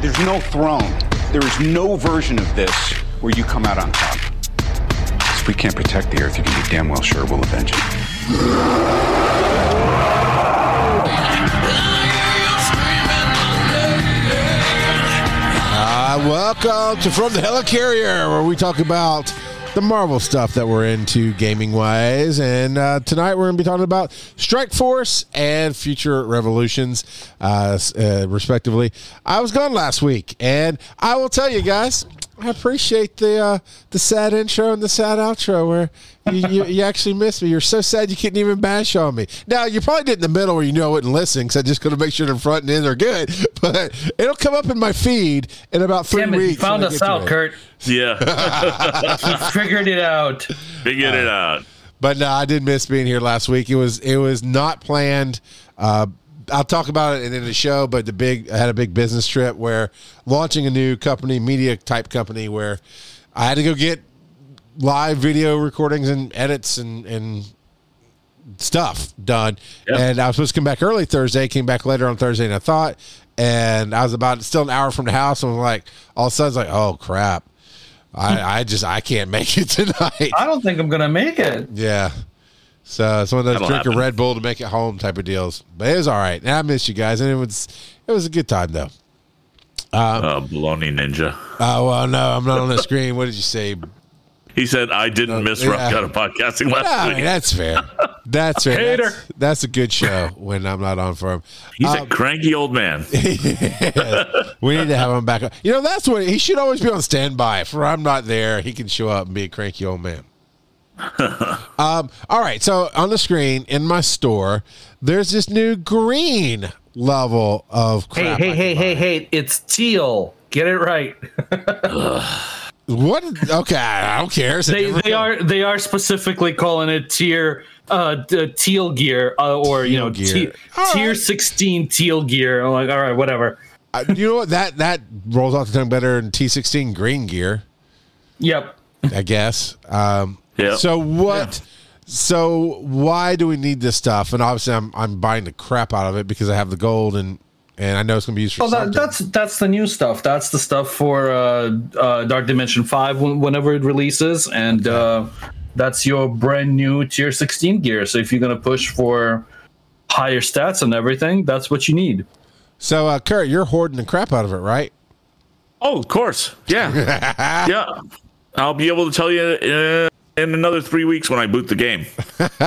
There's no throne. There is no version of this where you come out on top. If we can't protect the Earth, you can be damn well sure we'll avenge it. Uh, welcome to From the Helicarrier, where we talk about the Marvel stuff that we're into gaming wise. And uh, tonight we're going to be talking about Strike Force and Future Revolutions, uh, uh, respectively. I was gone last week, and I will tell you guys, I appreciate the uh, the sad intro and the sad outro where you, you, you actually missed me. You're so sad you couldn't even bash on me. Now you probably did in the middle where you know I wouldn't listen because I just going to make sure the front and end are good. But it'll come up in my feed in about three Damn it, you weeks. found us out. Kurt. Yeah, You figured it out. figured it out. But no, I did miss being here last week. It was it was not planned. Uh, I'll talk about it in the show. But the big I had a big business trip where launching a new company, media type company, where I had to go get live video recordings and edits and and stuff done. Yep. And I was supposed to come back early Thursday. Came back later on Thursday than I thought. And I was about still an hour from the house. And was like, all of a sudden, it's like, oh crap. I, I just I can't make it tonight. I don't think I'm gonna make it. Yeah. So it's one of those That'll drink happen. a Red Bull to make it home type of deals. But it was all right. And I miss you guys. And it was it was a good time though. Uh, baloney ninja. Oh well no, I'm not on the screen. What did you say? He said I didn't miss Rough yeah. Cut of podcasting last I week. mean, that's fair. That's fair. Hater. That's, that's a good show when I'm not on for him. He's Um, a cranky old man. we need to have him back. You know, that's what he should always be on standby. For I'm not there, he can show up and be a cranky old man. um, all right, so on the screen in my store, there's this new green level of Hey, crap. hey, hey, can hey, hey! It's teal. Get it right. What? Okay, I don't care. They they are they are specifically calling it tier uh teal gear uh, or you know Teal t- tier right. 16 teal gear. I'm like all right, whatever. Uh, you know what? That that rolls off the tongue better than T16 green gear, Yep. I guess. Um, Yeah. So what? So why do we need this stuff? And obviously, I'm I'm buying the crap out of it because I have the gold and and I know it's going to be used for Well, that, that's that's the new stuff. That's the stuff for uh, uh, Dark Dimension Five whenever it releases, and uh, that's your brand new Tier 16 gear. So if you're gonna push for higher stats and everything, that's what you need. So, uh, Kurt, you're hoarding the crap out of it, right? Oh, of course. Yeah. yeah. I'll be able to tell you uh, in another three weeks when I boot the game.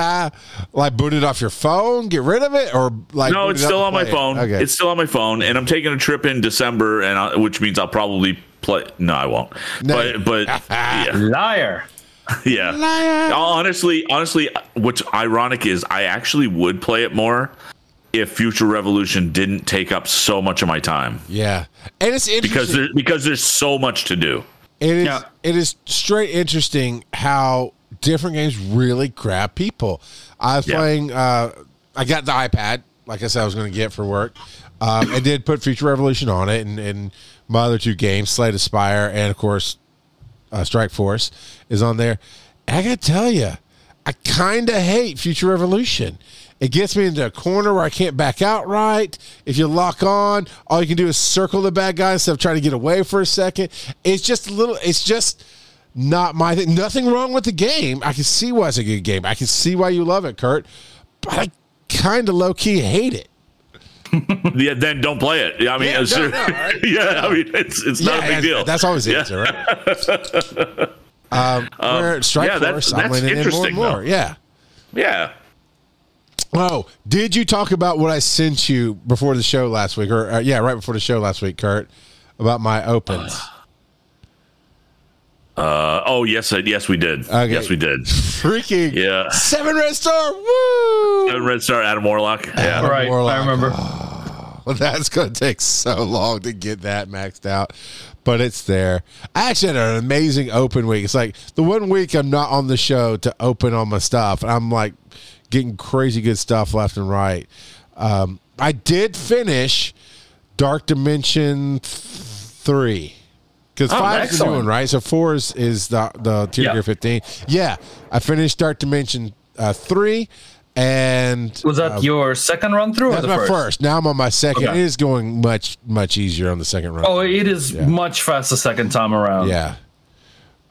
like boot it off your phone, get rid of it, or like No, it's it still on my play it? phone. Okay, It's still on my phone, and I'm taking a trip in December, and I, which means I'll probably play. No, I won't. No. But but yeah, Liar. yeah. Liar. Honestly, honestly, what's ironic is I actually would play it more if Future Revolution didn't take up so much of my time yeah, and it's interesting because there, because there's so much to do. It is Yeah. it is straight interesting how different games really grab people. I was Yeah. playing uh I got the iPad, like I said I was gonna get for work. Um I did put Future Revolution on it and, and my other two games, Slay the Spire and of course uh, Strike Force is on there. I gotta tell you, I kind of hate Future Revolution. It gets me into a corner where I can't back out right. If you lock on, all you can do is circle the bad guy instead of trying to get away for a second. It's just a little. It's just not my thing. Nothing wrong with the game. I can see why it's a good game. I can see why you love it, Kurt. But I kind of low key hate it. Yeah, then don't play it. I mean, Yeah, no, no, right? yeah, I mean, it's it's not a big deal. That's always the Yeah. answer, right? um, where Strike yeah, that- Force, I'm that's leaning in more and interesting, more. Yeah. Yeah. Oh, did you talk about what I sent you before the show last week, or uh, yeah, right before the show last week, Kurt, about my opens? Uh, oh yes, yes we did. Okay. Yes we did. Freaking Yeah. seven red star, woo! Seven Red Star, Adam Warlock. Yeah. All right, Warlock. I remember. Well, that's going to take so long to get that maxed out, but it's there. I actually had an amazing open week. It's like the one week I'm not on the show to open all my stuff, and I'm like getting crazy good stuff left and right. Um, I did finish Dark Dimension th- three. Because Oh, five is the new one, right? So four is, is the the tier Yeah. fifteen. Yeah, I finished Dark Dimension uh, three, And Was that your second run through or that's my first? first. Now I'm on my second. Okay. It is going much much easier on the second run. Oh, it is much faster second time around. Yeah.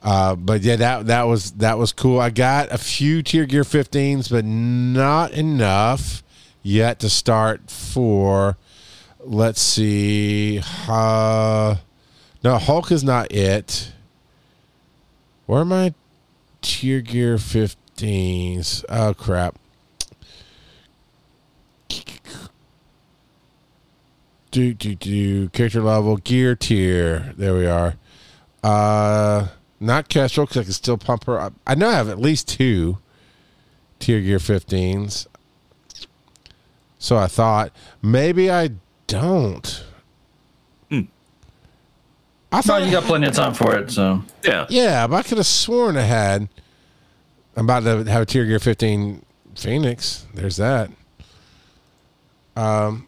Uh, but yeah, that that was that was cool. I got a few tier gear 15s, but not enough yet to start for. Let's see. Uh, no, Hulk is not it. Where are my tier gear 15s? Oh crap. Do do do character level gear tier. There we are. Uh, not Kestrel because I can still pump her up. I know I have at least two tier gear 15s. So I thought maybe I don't. I No, thought you got plenty of time for it. So Yeah. yeah, but I could have sworn I had. I'm about to have a tier gear 15 Phoenix. There's that. Um.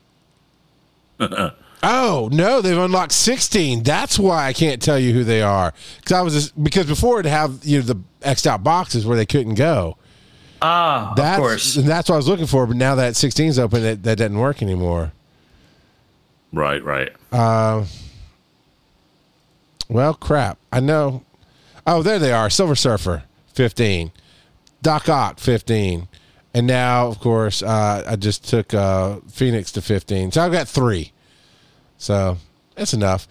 Oh no, they've unlocked 16. That's why I can't tell you who they are. Because I was just, because before it'd have you know the xed out boxes where they couldn't go. ah, That's, of course. and that's what I was looking for. But now that 16's open, that that doesn't work anymore. Right, right. Well, crap. I know. Oh, there they are. Silver Surfer, 15. Doc Ock, 15. And now, of course, uh, I just took uh, Phoenix to 15. So I've got three. So that's enough.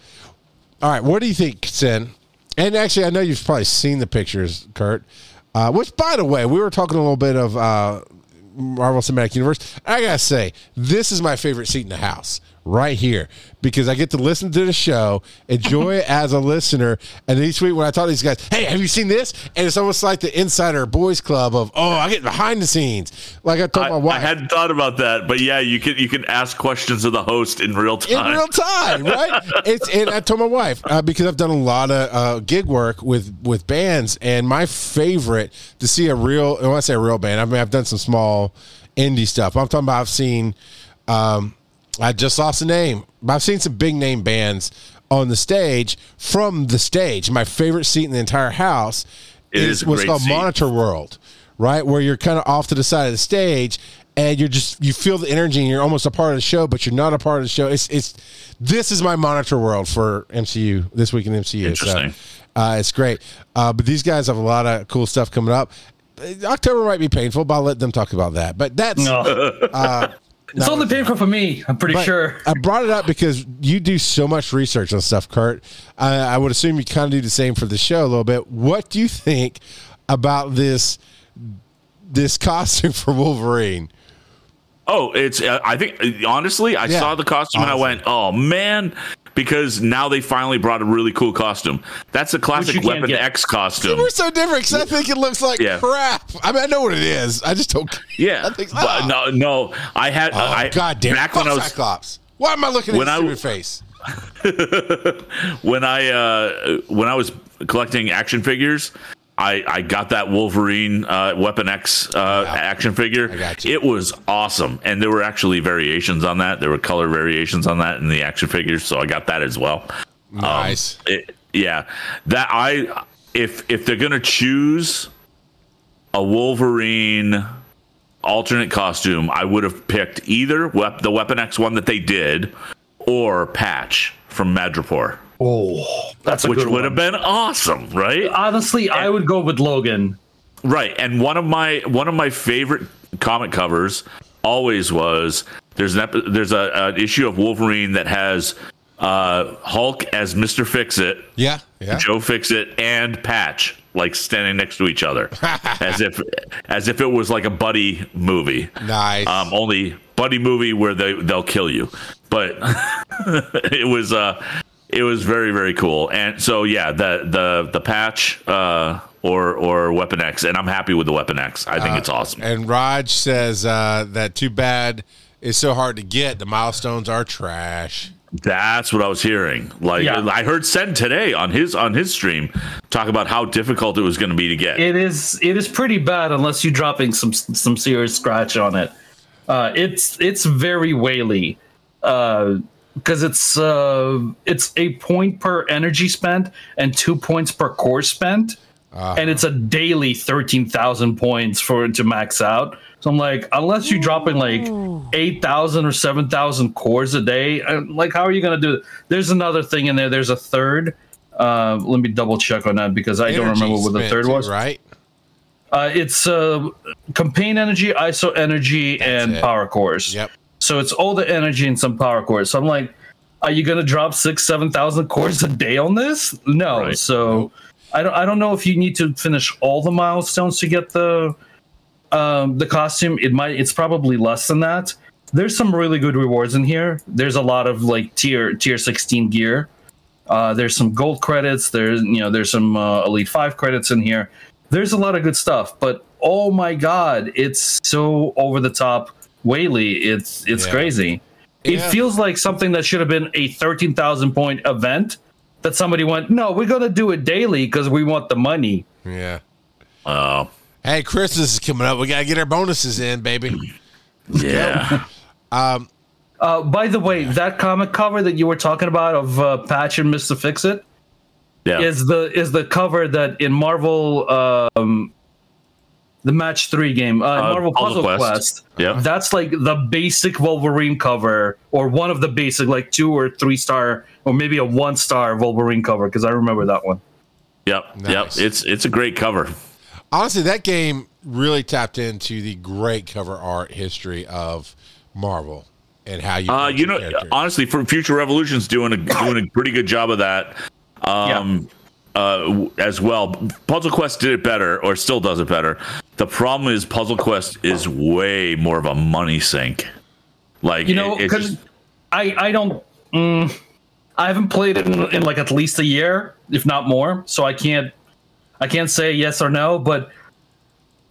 All right. What do you think, Sin? And actually, I know you've probably seen the pictures, Kurt. Uh, which, by the way, we were talking a little bit of uh, Marvel Cinematic Universe. I gotta say, this is my favorite seat in the house, right here, because I get to listen to the show, enjoy it as a listener, and each week when I talk to these guys, hey, have you seen this? And it's almost like the Insider Boys Club of, oh, I get behind the scenes, like I told I, my wife. I hadn't thought about that, but yeah, you can you can ask questions of the host in real time. in real time, right? It's and I told my wife uh, because I've done a lot of uh, gig work with with bands, and my favorite to see a real. When I say a real band, I mean I've done some small indie stuff. I'm talking about I've seen. Um, I just lost the name, I've seen some big name bands on the stage from the stage. My favorite seat in the entire house It is is what's called seat. Monitor World, right? Where you're kind of off to the side of the stage and you're just you feel the energy and you're almost a part of the show, but you're not a part of the show. It's it's this is my Monitor World for MCU this week in MCU. Interesting. So, uh, it's great, uh, but these guys have a lot of cool stuff coming up. Uh, October might be painful, but I'll let them talk about that. But that's No. it's only painful for me. I'm pretty but sure. I brought it up because you do so much research on stuff, Kurt. I, I would assume you kind of do the same for the show a little bit. What do you think about this this costume for Wolverine? Oh, it's. Uh, I think uh, honestly, I Yeah. saw the costume and I went, "Oh man!" Because now they finally brought a really cool costume. That's a classic Weapon get. X costume. We're so different because I think it looks like Yeah. crap. I mean, I know what it is. I just don't. Yeah, I think, but ah. no, no. I had. Oh, I God damn! Back Fuck when I was Cyclops. Why am I looking at When his I face? when I uh, when I was collecting action figures, I, I got that Wolverine uh, Weapon X uh, action figure. I got you. It was awesome, and there were actually variations on that. There were color variations on that in the action figures, so I got that as well. Nice. It, yeah, that I if if they're gonna choose a Wolverine alternate costume, I would have picked either wep- the Weapon X one that they did or Patch from Madripoor, Oh, that's a which good would one. have been awesome, right? Honestly, I would go with Logan. Right, and one of my one of my favorite comic covers always was there's an epi- there's a an issue of Wolverine that has uh, Hulk as Mister Fix It, yeah, yeah. Joe Fix It, and Patch like standing next to each other, as if as if it was like a buddy movie. Nice. Um, only buddy movie where they they'll kill you, but it was uh it was very very cool. And so yeah, the the the patch uh or or Weapon X, and I'm happy with the Weapon X. I think it's awesome. And Raj says uh, that too bad it's so hard to get. The milestones are trash. That's what I was hearing. Like Yeah. I heard Sen today on his on his stream talk about how difficult it was going to be to get. It is it is pretty bad unless you're dropping some some serious scratch on it. Uh, it's it's very whaley because it's uh, it's a point per energy spent and two points per core spent, and it's a daily thirteen thousand points for it to max out. So I'm like, unless you're dropping like eight thousand or seven thousand cores a day, uh, like how are you gonna do it? There's another thing in there. There's a third. Uh, let me double check on that because I don't remember what the third too, was. Right. Uh, it's uh, campaign energy, ISO energy, That's and it. power cores. Yep. So it's all the energy and some power cores. So I'm like, are you gonna drop six, seven thousand cores a day on this? No. Right. So I don't I don't know if you need to finish all the milestones to get the um the costume. It might it's probably less than that. There's some really good rewards in here. There's a lot of like tier tier 16 gear. Uh, there's some gold credits. There's you know there's some uh, elite five credits in here. There's a lot of good stuff, but oh my god, it's so over the top, whaley. It's it's Yeah. crazy. It Yeah. feels like something that should have been a thirteen thousand point event. That somebody went, no, we're gonna do it daily because we want the money. Yeah. Oh, Hey, Christmas is coming up. We gotta get our bonuses in, baby. yeah. um. Uh, by the way, that comic cover that you were talking about of uh, Patch and Mister Fix It Yeah. is the is the cover that in Marvel um, the Match Three game, uh, Marvel Puzzle Puzzle, Quest. Quest. Yeah. that's like the basic Wolverine cover, or one of the basic, like two or three star, or maybe a one star Wolverine cover, because I remember that one. Yep. Nice. Yep. It's it's a great cover. Honestly, that game really tapped into the great cover art history of Marvel and how you. Uh, you know, character. honestly, for Future Revolution's doing a doing a pretty good job of that. Um, uh, as well. Puzzle Quest did it better, or still does it better. The problem is Puzzle Quest is way more of a money sink. Like You know, it because I I don't. Mm, I haven't played it in, in like at least a year, if not more. So I can't I can't say yes or no, but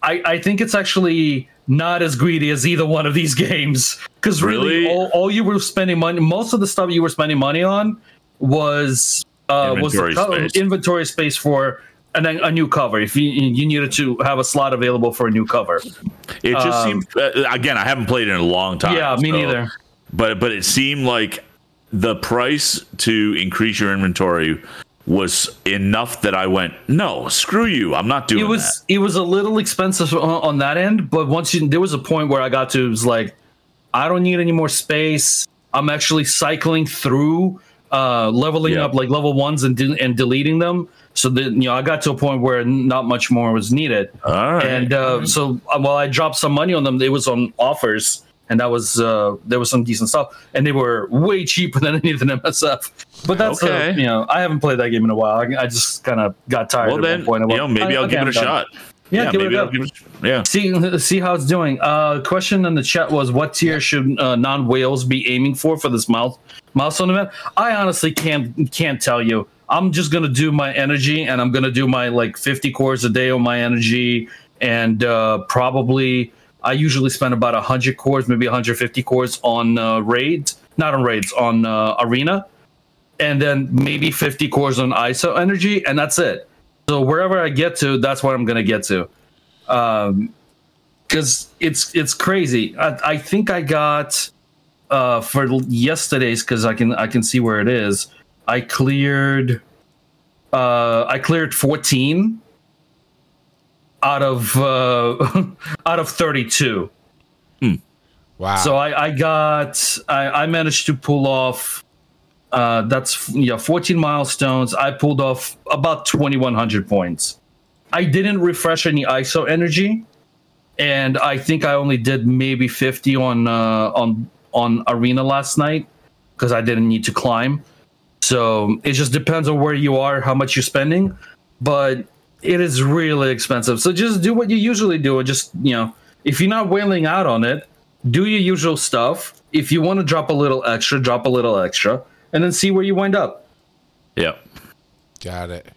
I I think it's actually not as greedy as either one of these games. Because really, Really? all, all you were spending money, most of the stuff you were spending money on was uh, was the space. inventory space for an, a new cover. If you you needed to have a slot available for a new cover, it just um, seemed uh, again. I haven't played it in a long time. yeah, me so- neither. But but it seemed like the price to increase your inventory was enough that I went, no, screw you, I'm not doing it was that. it was a little expensive on, on that end but once you there was a point where i got to it was like i don't need any more space i'm actually cycling through uh leveling Yeah. up like level ones and de- and deleting them so that you know i got to a point where not much more was needed All right. and uh, so uh, while i dropped some money on them it was on offers and that was uh there was some decent stuff and they were way cheaper than anything msf but that's uh, Okay. you know i haven't played that game in a while i, I just kind of got tired well then, point you know, maybe I- I'll okay, give it a shot. Yeah, give it a maybe. I'll give it. Yeah. See, see how it's doing. Uh, question in the chat was, what tier should uh, non whales be aiming for for this mile- milestone event? I honestly can't can't tell you. I'm just gonna do my energy, and I'm gonna do my like 50 cores a day on my energy, and uh, probably I usually spend about 100 cores, maybe 150 cores on uh, raids, not on raids, on uh, arena, and then maybe 50 cores on ISO energy, and that's it. So wherever I get to, that's what I'm gonna get to because it's it's crazy. I, I think I got uh, for yesterday's because I can I can see where it is. I cleared uh, I cleared fourteen out of uh, out of thirty two. wow. So I, I got I, I managed to pull off uh, that's yeah 14 milestones. I pulled off about 2100 points. I didn't refresh any ISO energy, and I think I only did maybe 50 on uh, on on arena last night because I didn't need to climb. So it just depends on where you are, how much you're spending, but it is really expensive. So just do what you usually do. and Just you know, if you're not whaling out on it, do your usual stuff. If you want to drop a little extra, drop a little extra, and then see where you wind up. Yeah. Got it.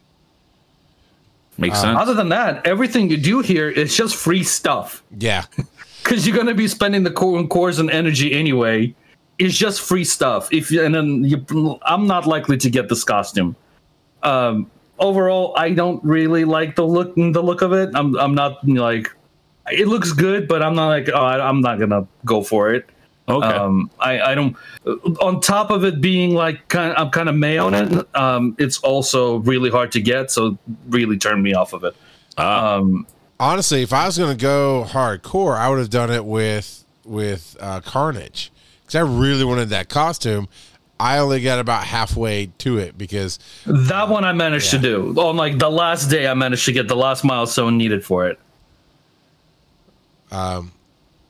Makes um, sense. Other than that, everything you do here is just free stuff Yeah. because you're gonna be spending the core cores and energy anyway. It's just free stuff. If you, and then you, I'm not likely to get this costume. Um, overall, I don't really like the look the look of it. I'm I'm not like it looks good, but I'm not like oh, I, I'm not gonna go for it. okay. Um, I, I don't. On top of it being like kind, I'm kind of may on it. Um, it's also really hard to get, so really turned me off of it. Ah, Um, honestly, if I was going to go hardcore, I would have done it with with uh, Carnage because I really wanted that costume. I only got about halfway to it because That one I managed to do. On like the last day, I managed to get the last milestone needed for it. Um,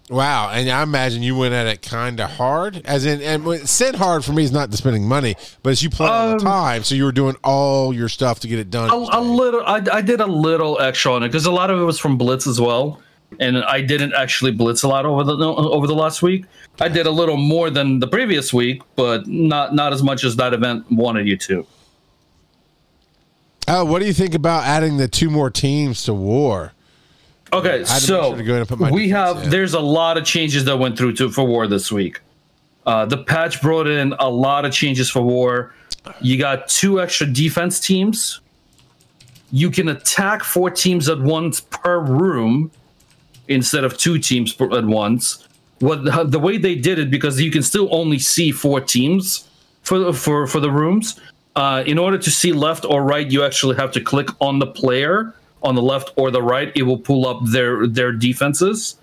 wow, and I imagine you went at it kind of hard, as in and said hard for me is not the spending money, but as you play all the time, so you were doing all your stuff to get it done. A, a little, I, I did a little extra on it because a lot of it was from Blitz as well, and I didn't actually blitz a lot over the over the last week. I did a little more than the previous week, but not not as much as that event wanted you to. Oh, what do you think about adding the two more teams to war? Okay, so sure to go in and put my we have in. there's a lot of changes that went through to for war this week. Uh, the patch brought in a lot of changes for war. You got two extra defense teams. You can attack four teams at once per room instead of two teams at once. What the, the way they did it because you can still only see four teams for the- for for the rooms. Uh, in order to see left or right, you actually have to click on the player on the left or the right. It will pull up their their defenses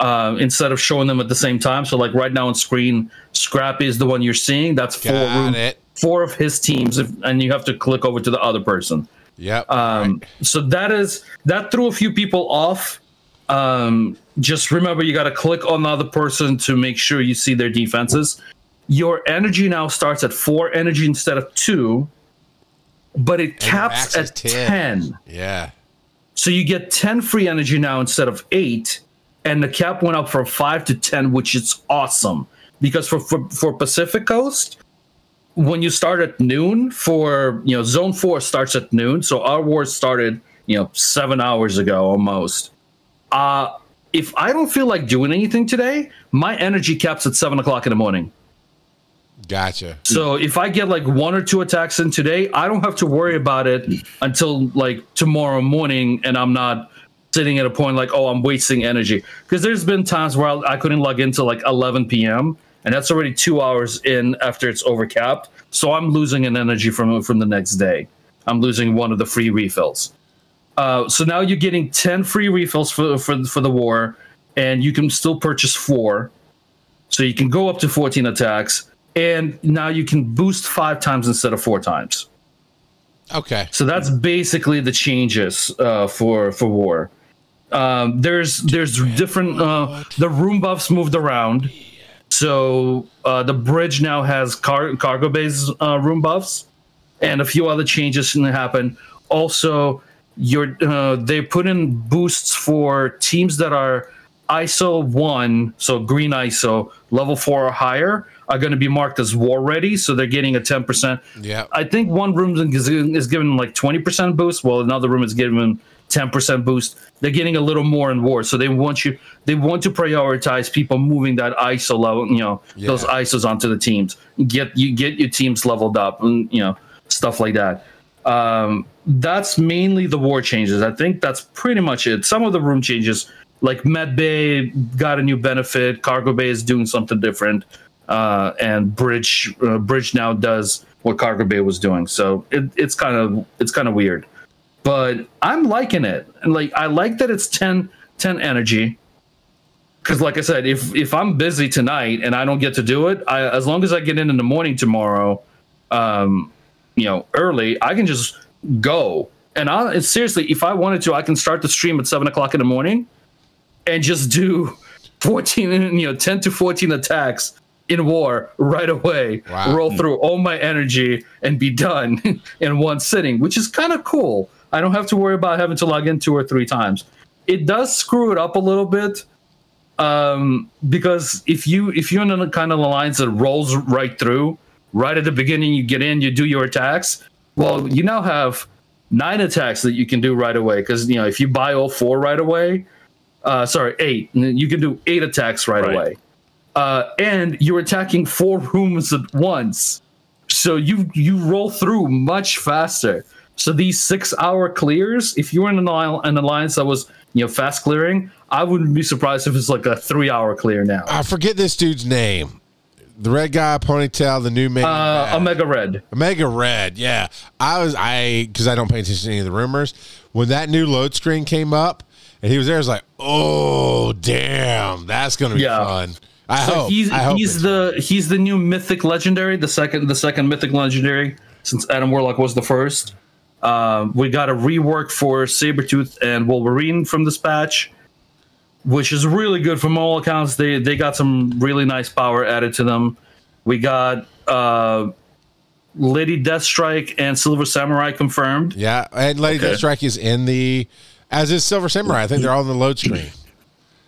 uh, instead of showing them at the same time. So, like right now on screen, Scrappy is the one you're seeing. That's four room, four of his teams, if, and you have to click over to the other person. Yep. Um, right. So that is that threw a few people off. Um, just remember, you got to click on the other person to make sure you see their defenses. Your energy now starts at four energy instead of two, but it caps at 10. 10. Yeah. So you get 10 free energy now instead of eight. And the cap went up from five to 10, which is awesome. Because for, for, for Pacific Coast, when you start at noon for, you know, zone four starts at noon. So our war started, you know, seven hours ago almost. Uh, if I don't feel like doing anything today, my energy caps at seven o'clock in the morning. Gotcha. So if I get like one or two attacks in today, I don't have to worry about it until like tomorrow morning, and I'm not sitting at a point like, oh, I'm wasting energy. Because there's been times where I I couldn't log into like 11 p.m. and that's already two hours in after it's overcapped. So I'm losing an energy from from the next day. I'm losing one of the free refills. Uh, so now you're getting 10 free refills for, for for the war, and you can still purchase four. So you can go up to 14 attacks, and now you can boost five times instead of four times. Okay. So that's basically the changes uh, for for war. Um, there's there's different uh, the room buffs moved around. So uh, the bridge now has car- cargo base uh, room buffs, and a few other changes can happen. Also, your uh, they put in boosts for teams that are ISO one, so green ISO level four or higher, are going to be marked as war ready. So they're getting a ten percent. Yeah. I think one room is, is given like 20% boost, while another room is given 10% boost. They're getting a little more in war, so they want you. They want to prioritize people moving that ISO level, you know, those ISOs onto the teams. Get you get your teams leveled up, and you know stuff like that. Um, that's mainly the war changes. I think that's pretty much it. Some of the room changes, like Med Bay, got a new benefit. Cargo Bay is doing something different, uh, and Bridge uh, Bridge now does what Cargo Bay was doing. So it, it's kind of it's kind of weird, but I'm liking it. And like I like that it's 10, 10 energy. Because like I said, if if I'm busy tonight and I don't get to do it, I, as long as I get in in the morning tomorrow, um, you know, early, I can just go. And I and seriously, if I wanted to, I can start the stream at seven o'clock in the morning and just do 14, you know, 10 to 14 attacks in war right away, Wow. roll through all my energy and be done in one sitting, which is kind of cool. I don't have to worry about having to log in two or three times. It does screw it up a little bit um, because if you if you're in a kind of alliance that rolls right through, right at the beginning, you get in, you do your attacks. Well, you now have nine attacks that you can do right away because you know if you buy all four right away, uh, sorry, eight, you can do eight attacks right, Right. away, uh, and you're attacking four rooms at once. So you you roll through much faster. So these six hour clears, if you were in an, an alliance that was you know fast clearing, I wouldn't be surprised if it's like a three hour clear now. I forget this dude's name. The red guy, ponytail, the new man. Uh, Omega Red. Omega Red, yeah. I was I because I don't pay attention to any of the rumors. When that new load screen came up, and he was there. I was like, oh damn, that's gonna be Yeah. fun. I So hope. he's I hope he's the he's the new mythic legendary, the second the second mythic legendary since Adam Warlock was the first. Uh, we got a rework for Sabretooth and Wolverine from this patch, which is really good from all accounts. They they got some really nice power added to them. We got uh, Lady Deathstrike and Silver Samurai confirmed. yeah, and Lady Okay. Deathstrike is in the as is Silver Samurai. I think they're all on the load screen.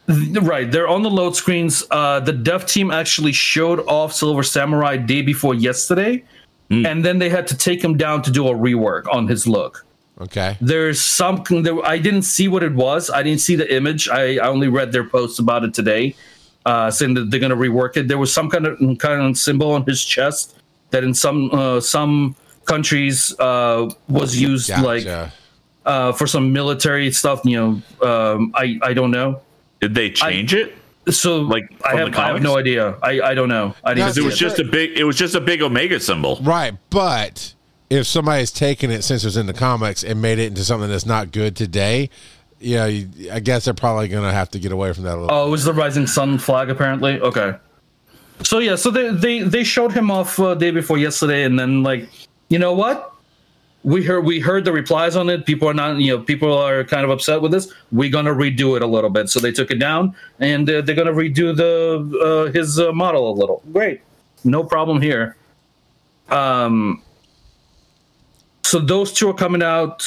Right, they're on the load screens. Uh, the dev team actually showed off Silver Samurai day before yesterday, and then they had to take him down to do a rework on his look. Okay, There's something there. I didn't see what it was. I didn't see the image. I, I only read their posts about it today, uh, saying that they're going to rework it. There was some kind of kind of symbol on his chest that in some uh, some countries uh, was used like uh, for some military stuff. You know, um, I I don't know. Did they change it? So Like, I have, I have no idea. I, I don't know. I didn't It was it. just a big. It was just a big Omega symbol. right, but if somebody's taken it since it was in the comics and made it into something that's not good today, yeah, you, I guess they're probably gonna have to get away from that a little. Oh, it was the Rising Sun flag apparently. Okay. So yeah, so they they they showed him off uh, day before yesterday, and then like, you know what? We heard we heard the replies on it. People are not, you know, people are kind of upset with this. We're gonna redo it a little bit. So they took it down, and uh, they're gonna redo the uh, his uh, model a little. Great, no problem here. Um. So those two are coming out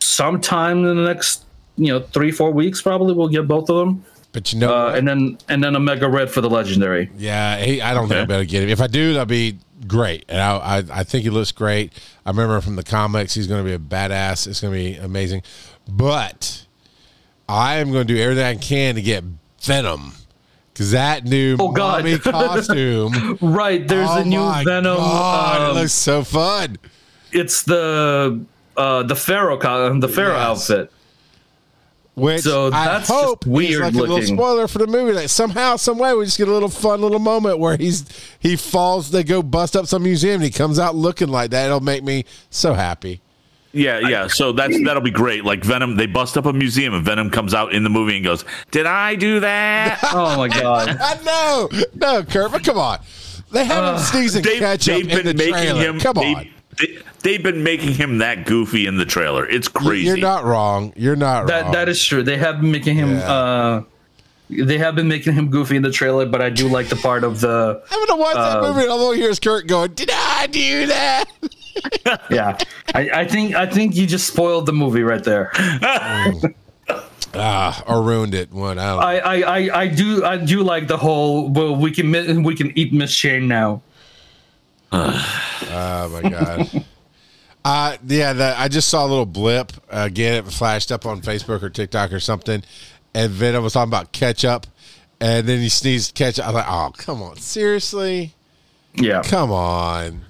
sometime in the next, you know, three four weeks. Probably we'll get both of them. But you know, Uh, and then and then Omega Red for the legendary. yeah, he, I don't think I'll be able to get him. If I do, that'll be great. And I, I, I think he looks great. I remember from the comics, he's going to be a badass. It's going to be amazing. But I am going to do everything I can to get Venom because that new Oh, God. costume. Right, there's oh a new Venom. God, um, it looks so fun. It's the uh, the Pharaoh co- the Pharaoh Yes. outfit. Which So I that's hope just weird is like a little looking. spoiler for the movie. Like somehow, some way, we just get a little fun little moment where he's he falls. They go bust up some museum. and He comes out looking like that. It'll make me so happy. Yeah, yeah. So that's that'll be great. Like Venom, they bust up a museum, and Venom comes out in the movie and goes, "Did I do that?" Oh my god. no, no, Kurt, but come on. They have him sneezing they've, ketchup they've in the been making trailer. him. come they- on, They, they've been making him that goofy in the trailer. It's crazy. you're not wrong. You're not That wrong. that is true. They have been making him Yeah. uh they have been making him goofy in the trailer, but I do like the part of the I'm gonna watch that uh, movie and all I hear is Kurt going, "Did I do that?" yeah. I, I think I think you just spoiled the movie right there. Ah, or ruined it. One, I I, I, I, I do I do like the whole well we can mi- we can eat Miss Shane now. Oh my god. Uh yeah, the, I just saw a little blip again. It flashed up on Facebook or TikTok or something, and Venom was talking about ketchup, and then he sneezed ketchup. I was like, oh come on, seriously, Yeah. come on.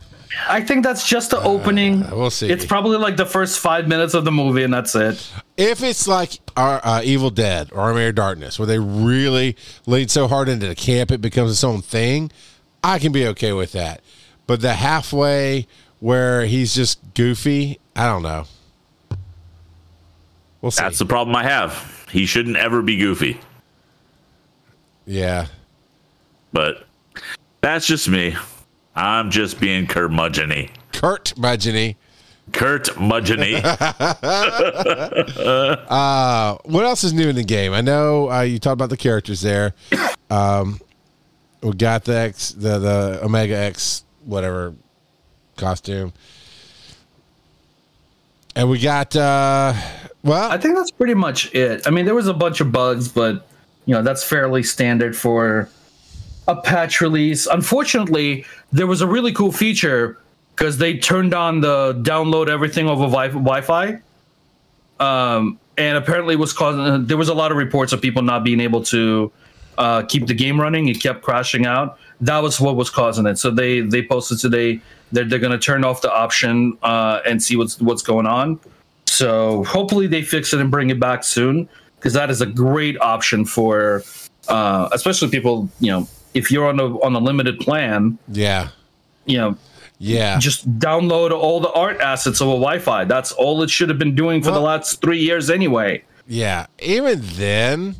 I think that's just the opening. we'll see. It's probably like the first five minutes of the movie, and that's it. If it's like our uh, Evil Dead or Army of Darkness, where they really lean so hard into the camp it becomes its own thing, I can be okay with that. But the halfway where he's just goofy, I don't know. We'll see. That's the problem I have. He shouldn't ever be goofy. yeah. But that's just me. I'm just being curmudgeony. Kurt Mudgeny. Kurt Mudgeny. Uh, what else is new in the game? I know uh, you talked about the characters there. Um, we got the X, the the Omega X, whatever costume, and we got uh, well, I think that's pretty much it. I mean, there was a bunch of bugs, but you know that's fairly standard for a patch release. Unfortunately, there was a really cool feature because they turned on the download everything over wi- Wi-Fi, um, and apparently was causing. There was a lot of reports of people not being able to uh, keep the game running. It kept crashing out. That was what was causing it. So they they posted today that they're going to turn off the option uh, and see what's what's going on. So hopefully they fix it and bring it back soon because that is a great option for, uh, especially people. You know, if you're on a on a limited plan, yeah, you know, yeah, just download all the art assets over Wi-Fi. That's all it should have been doing for the last three years anyway. yeah. Even then,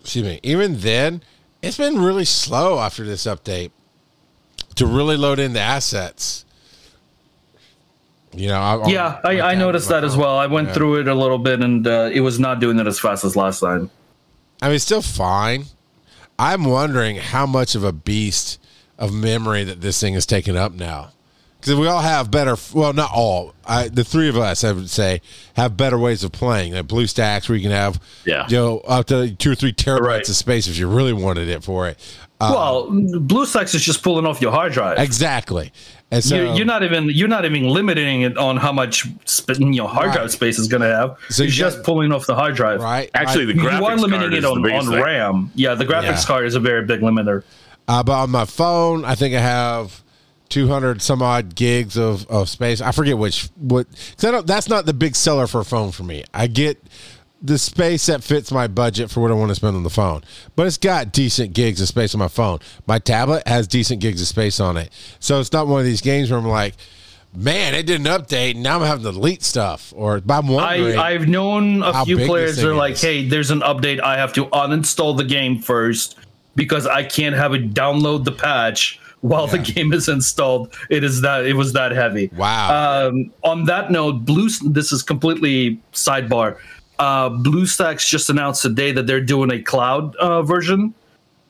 excuse me. Even then, it's been really slow after this update to really load in the assets. You know, I, Yeah, I, I noticed that as well. I went through it a little bit, and uh, it was not doing it as fast as last time. I mean, still fine. I'm wondering how much of a beast of memory that this thing is taking up now. Because we all have better, well, not all. I, the three of us, I would say, have better ways of playing. Like BlueStacks, where you can have, Yeah. you know, up to two or three terabytes Right. of space if you really wanted it for it. Uh, well, BlueStacks is just pulling off your hard drive. exactly. And so you're, you're not even you're not even limiting it on how much sp- you know hard Right. drive space is going to have. So it's you just got- pulling off the hard drive. right. Actually, the graphics you are limiting card it is on, on. RAM. Yeah, the graphics Yeah. card is a very big limiter. Uh, but on my phone, I think I have 200 some odd gigs of, of space. I forget which what cuz I don't that's not the big seller for a phone for me. I get the space that fits my budget for what I want to spend on the phone. But it's got decent gigs of space on my phone. My tablet has decent gigs of space on it. So it's not one of these games where I'm like, man, it did an update and now I'm having to delete stuff or I'm wondering I, I've known a few players that are like, is. hey, there's an update. I have to uninstall the game first because I can't have it download the patch while the game is installed. It is that it was that heavy. Wow. Um, on that note, Blue. This is completely sidebar. Uh, BlueStacks just announced today that they're doing a cloud uh, version.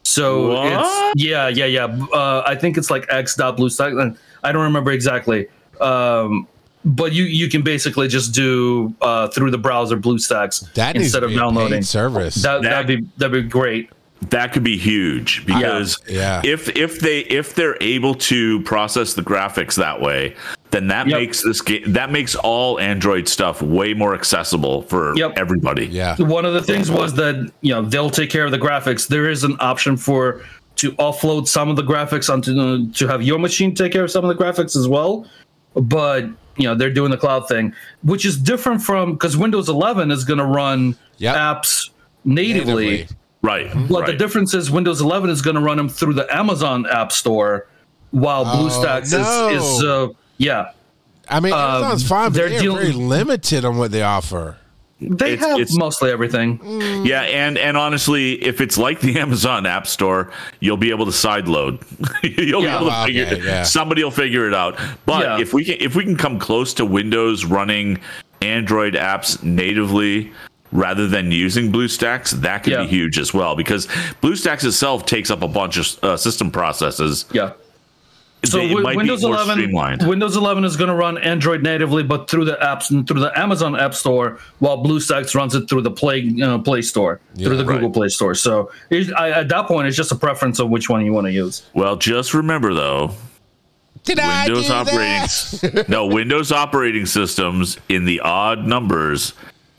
So What? it's yeah, yeah, yeah. Uh, I think it's like x.bluestack. I don't remember exactly. Um, but you you can basically just do uh, through the browser BlueStacks that instead of be a downloading. service. That, That- that'd be that'd be great. That could be huge because Yeah. if if they if they're able to process the graphics that way then that Yep. makes this game that makes all android stuff way more accessible for Yep. everybody yeah. One of the things was that you know they'll take care of the graphics. There is an option for to offload some of the graphics onto the, to have your machine take care of some of the graphics as well. But you know they're doing the cloud thing, which is different from because Windows 11 is going to run Yep. apps natively. Natively. Right But right. the difference is Windows 11 is going to run them through the Amazon App Store, while BlueStacks no. is is uh, yeah. I mean, Amazon's fine, but they're they're dealing- very limited on what they offer. They It's- have it's- mostly everything. yeah and and honestly if it's like the amazon app store you'll be able to sideload you'll Yeah. be able to Okay, figure yeah. somebody will figure it out but Yeah. if we can if we can come close to windows running android apps natively rather than using BlueStacks, that could Yeah. be huge as well because BlueStacks itself takes up a bunch of uh, system processes. Yeah. So It wi- Windows 11. Windows 11 is going to run Android natively, but through the apps and through the Amazon App Store, while BlueStacks runs it through the Play uh, Play Store, through the right. Google Play Store. So it, I, at that point, it's just a preference of which one you want to use. Well, just remember though, Did Windows operating no Windows operating systems in the odd numbers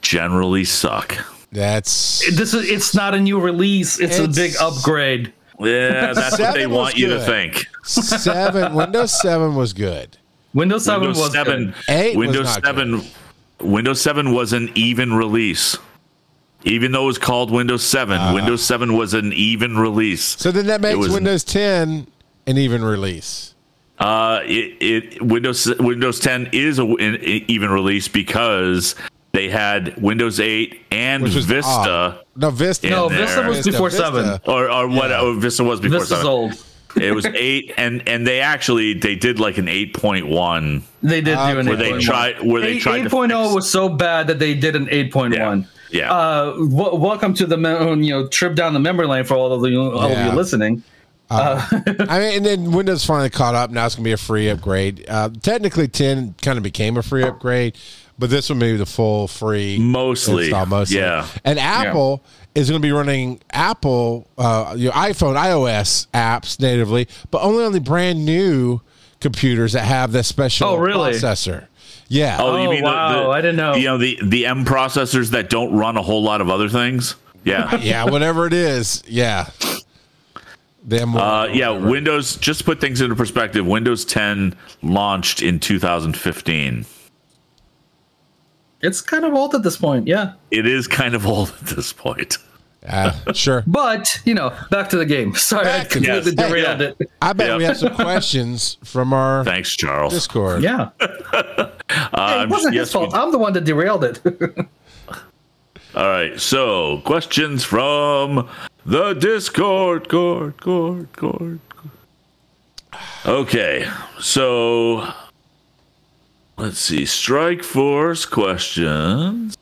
generally suck. That's This is it's not a new release; it's, a big upgrade. Yeah, that's what they want you to think. seven. Windows seven was good. Windows 7 Windows was Seven, good. Eight was Windows not Seven, Windows Seven was an even release. Even though it was called Windows 7, Uh-huh. Windows 7 was an even release. So then that makes was- Windows ten an even release. Uh, it, it Windows Windows 10 is a, an even release because they had Windows 8 and Which was Vista, odd. No Vista. No, there. Vista was before Vista. 7. or or what Yeah. oh, Vista was before This is 7. old. It was 8, and and they actually they did like an 8.1 They did do an Where where they 8.1. tried where they Eight- tried to 8.0 fix- was so bad that they did an 8.1. Yeah. Yeah. Uh, w- welcome to the me- you know trip down the memory lane for all of you all Yeah. of you listening. I mean, and then Windows finally caught up. Now it's gonna be a free upgrade. Uh, technically, ten kind of became a free upgrade, but this one may be the full free Mostly, install. Mostly, yeah. And Apple is going to be running Apple, uh, your iPhone, iOS apps natively, but only on the brand new computers that have the special Oh, really? processor. Yeah. Oh, wow, I didn't know. You know the the M processors that don't run a whole lot of other things. Yeah. yeah. Whatever it is. Yeah. Them. Uh, yeah, Windows. Just to put things into perspective. Windows 10 launched in 2015. It's kind of old at this point, yeah. It is kind of old at this point. Uh, sure. But you know, back to the game. Sorry, I completely Yes. derailed Yeah. it. I bet Yeah. we have some questions from our Thanks, Charles. Discord. Yeah, Uh, hey, it wasn't yes, his fault. we- I'm the one that derailed it. All right. So, questions from the Discord. Cord, cord, cord. Okay. So, let's see. Strike Force questions.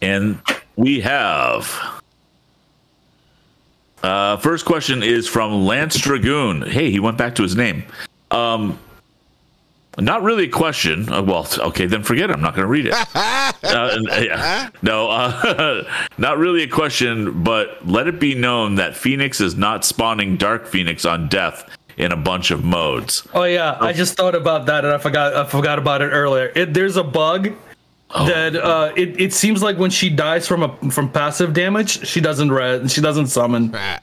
And we have. Uh, first question is from Lance Dragoon. Hey, he went back to his name. Um, not really a question. Uh, well, okay, then forget it. I'm not going to read it. uh, yeah. No, uh, not really a question, but let it be known that Phoenix is not spawning Dark Phoenix on death in a bunch of modes. Oh yeah, I just thought about that and I forgot. I forgot about it earlier. It, there's a bug that uh, it, it seems like when she dies from a from passive damage, she doesn't res, she doesn't summon. I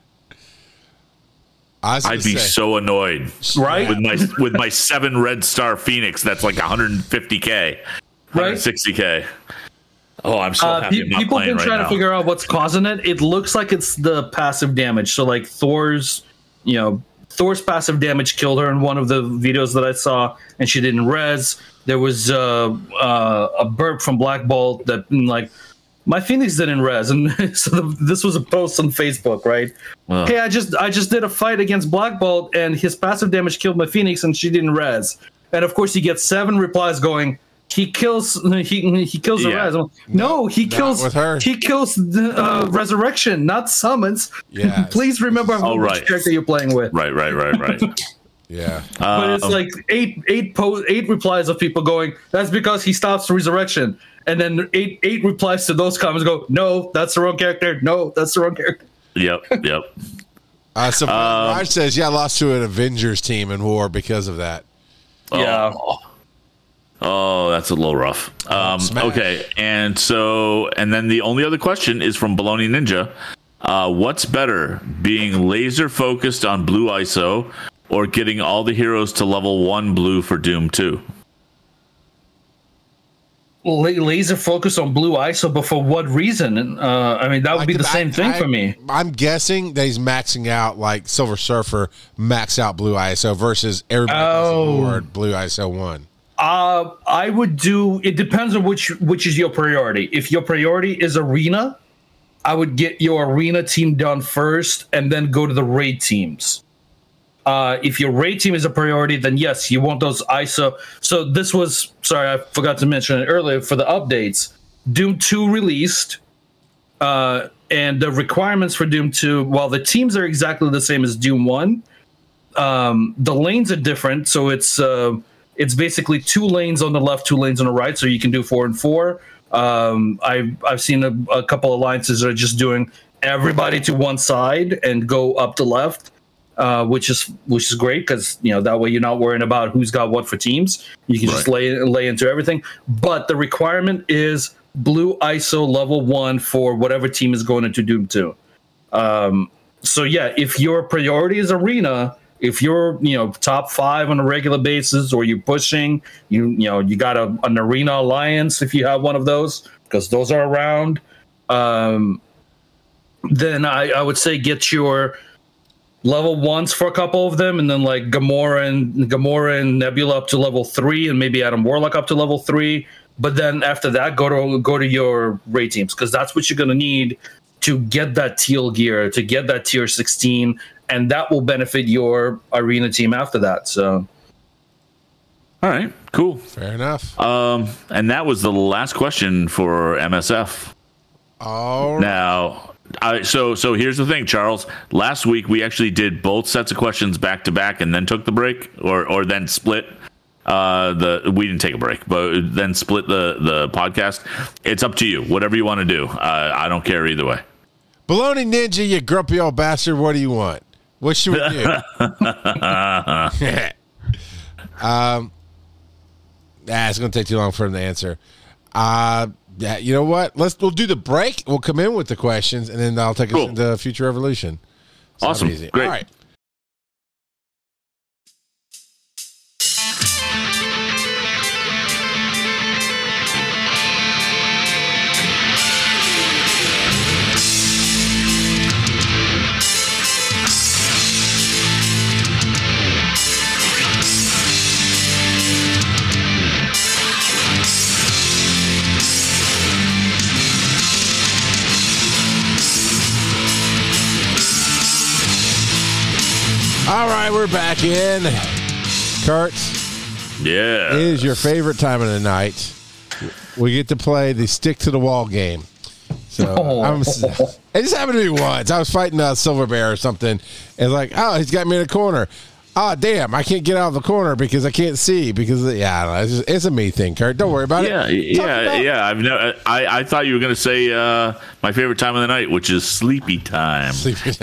I'd be say, so annoyed, Right? With my with my seven red star Phoenix, that's like 150k, right? 160k. Oh, I'm so Uh, happy pe- I'm not people have playing been right trying now. to figure out what's causing it. It looks like it's the passive damage. So like Thor's, you know, Thor's passive damage killed her in one of the videos that I saw, and she didn't res. There was uh, uh, a burp from Black Bolt that like my Phoenix didn't res, and so the, this was a post on Facebook, right? Ugh. Hey, I just I just did a fight against Black Bolt, and his passive damage killed my Phoenix, and she didn't res. And of course, you get seven replies going. He kills. He he kills the Yeah. res. Like, no, he not kills with her. He kills the uh, resurrection, not summons. Yes. Please remember Oh, which right. character you're playing with. Right, right, right, right. Yeah. But it's Um, like eight eight po- eight replies of people going. That's because he stops resurrection, and then eight eight replies to those comments go. No, that's the wrong character. No, that's the wrong character. yep, yep. Uh, so Raj says, yeah, I lost to an Avengers team in war because of that. Yeah. Oh. Oh, that's a little rough. Um, okay, and so, and then the only other question is from Baloney Ninja. Uh, what's better, being laser focused on blue ISO or getting all the heroes to level one blue for Doom 2? Laser focus on blue ISO, but for what reason? Uh, I mean, that would be the I- same thing I- for me. I'm guessing that he's maxing out like Silver Surfer, max out Blue ISO versus everybody Oh. board Blue ISO one. Uh, I would do. It depends on which which is your priority. If your priority is arena, I would get your arena team done first, and then go to the raid teams. Uh, if your raid team is a priority, then yes, you want those ISO. So this was sorry, I forgot to mention it earlier for the updates. Doom Two released, uh, and the requirements for Doom Two, while the teams are exactly the same as Doom One, um, the lanes are different. So it's uh, it's basically two lanes on the left, two lanes on the right. So you can do four and four. Um, I've I've seen a, a couple alliances that are just doing everybody to one side and go up the left, uh, which is which is great because you know that way you're not worrying about who's got what for teams. You can just lay lay into everything. But the requirement is blue ISO level one for whatever team is going into Doom two. Um, so yeah, if your priority is arena, if you're you know top five on a regular basis, or you're pushing, you you know you got a, an arena alliance if you have one of those because those are around. Um, then I, I would say get your level ones for a couple of them, and then like Gamora and Gamora and Nebula up to level three, and maybe Adam Warlock up to level three. But then after that, go to go to your raid teams because that's what you're gonna need to get that teal gear, to get that tier 16, and that will benefit your arena team after that. So All right, cool. Fair enough. Um, and that was the last question for MSF. All right. Now, I, so so here's the thing, Charles. Last week we actually did both sets of questions back to back, and then took the break, or or then split. Uh, the we didn't take a break, but then split the the podcast. It's up to you. Whatever you want to do. Uh, I don't care either way. Baloney Ninja, you grumpy old bastard. What do you want? What should we do? um, ah, it's gonna take too long for him to answer. Uh, yeah, you know what? Let's we'll do the break. We'll come in with the questions, and then I'll take Cool. us into Future Revolution. Sound Awesome. Great. All right. Right, we're back in. Kurt, Yeah. it is your favorite time of the night. We get to play the stick to the wall game. So oh. I'm, it just happened to me once. I was fighting a silver bear or something, and like, oh, he's got me in a corner. Oh, damn! I can't get out of the corner because I can't see because yeah, I don't know, it's, just, it's a me thing, Kurt. Don't worry about Yeah, it. Talk yeah, about- yeah. I've no, I, I thought you were going to say uh, my favorite time of the night, which is sleepy time. Sleepy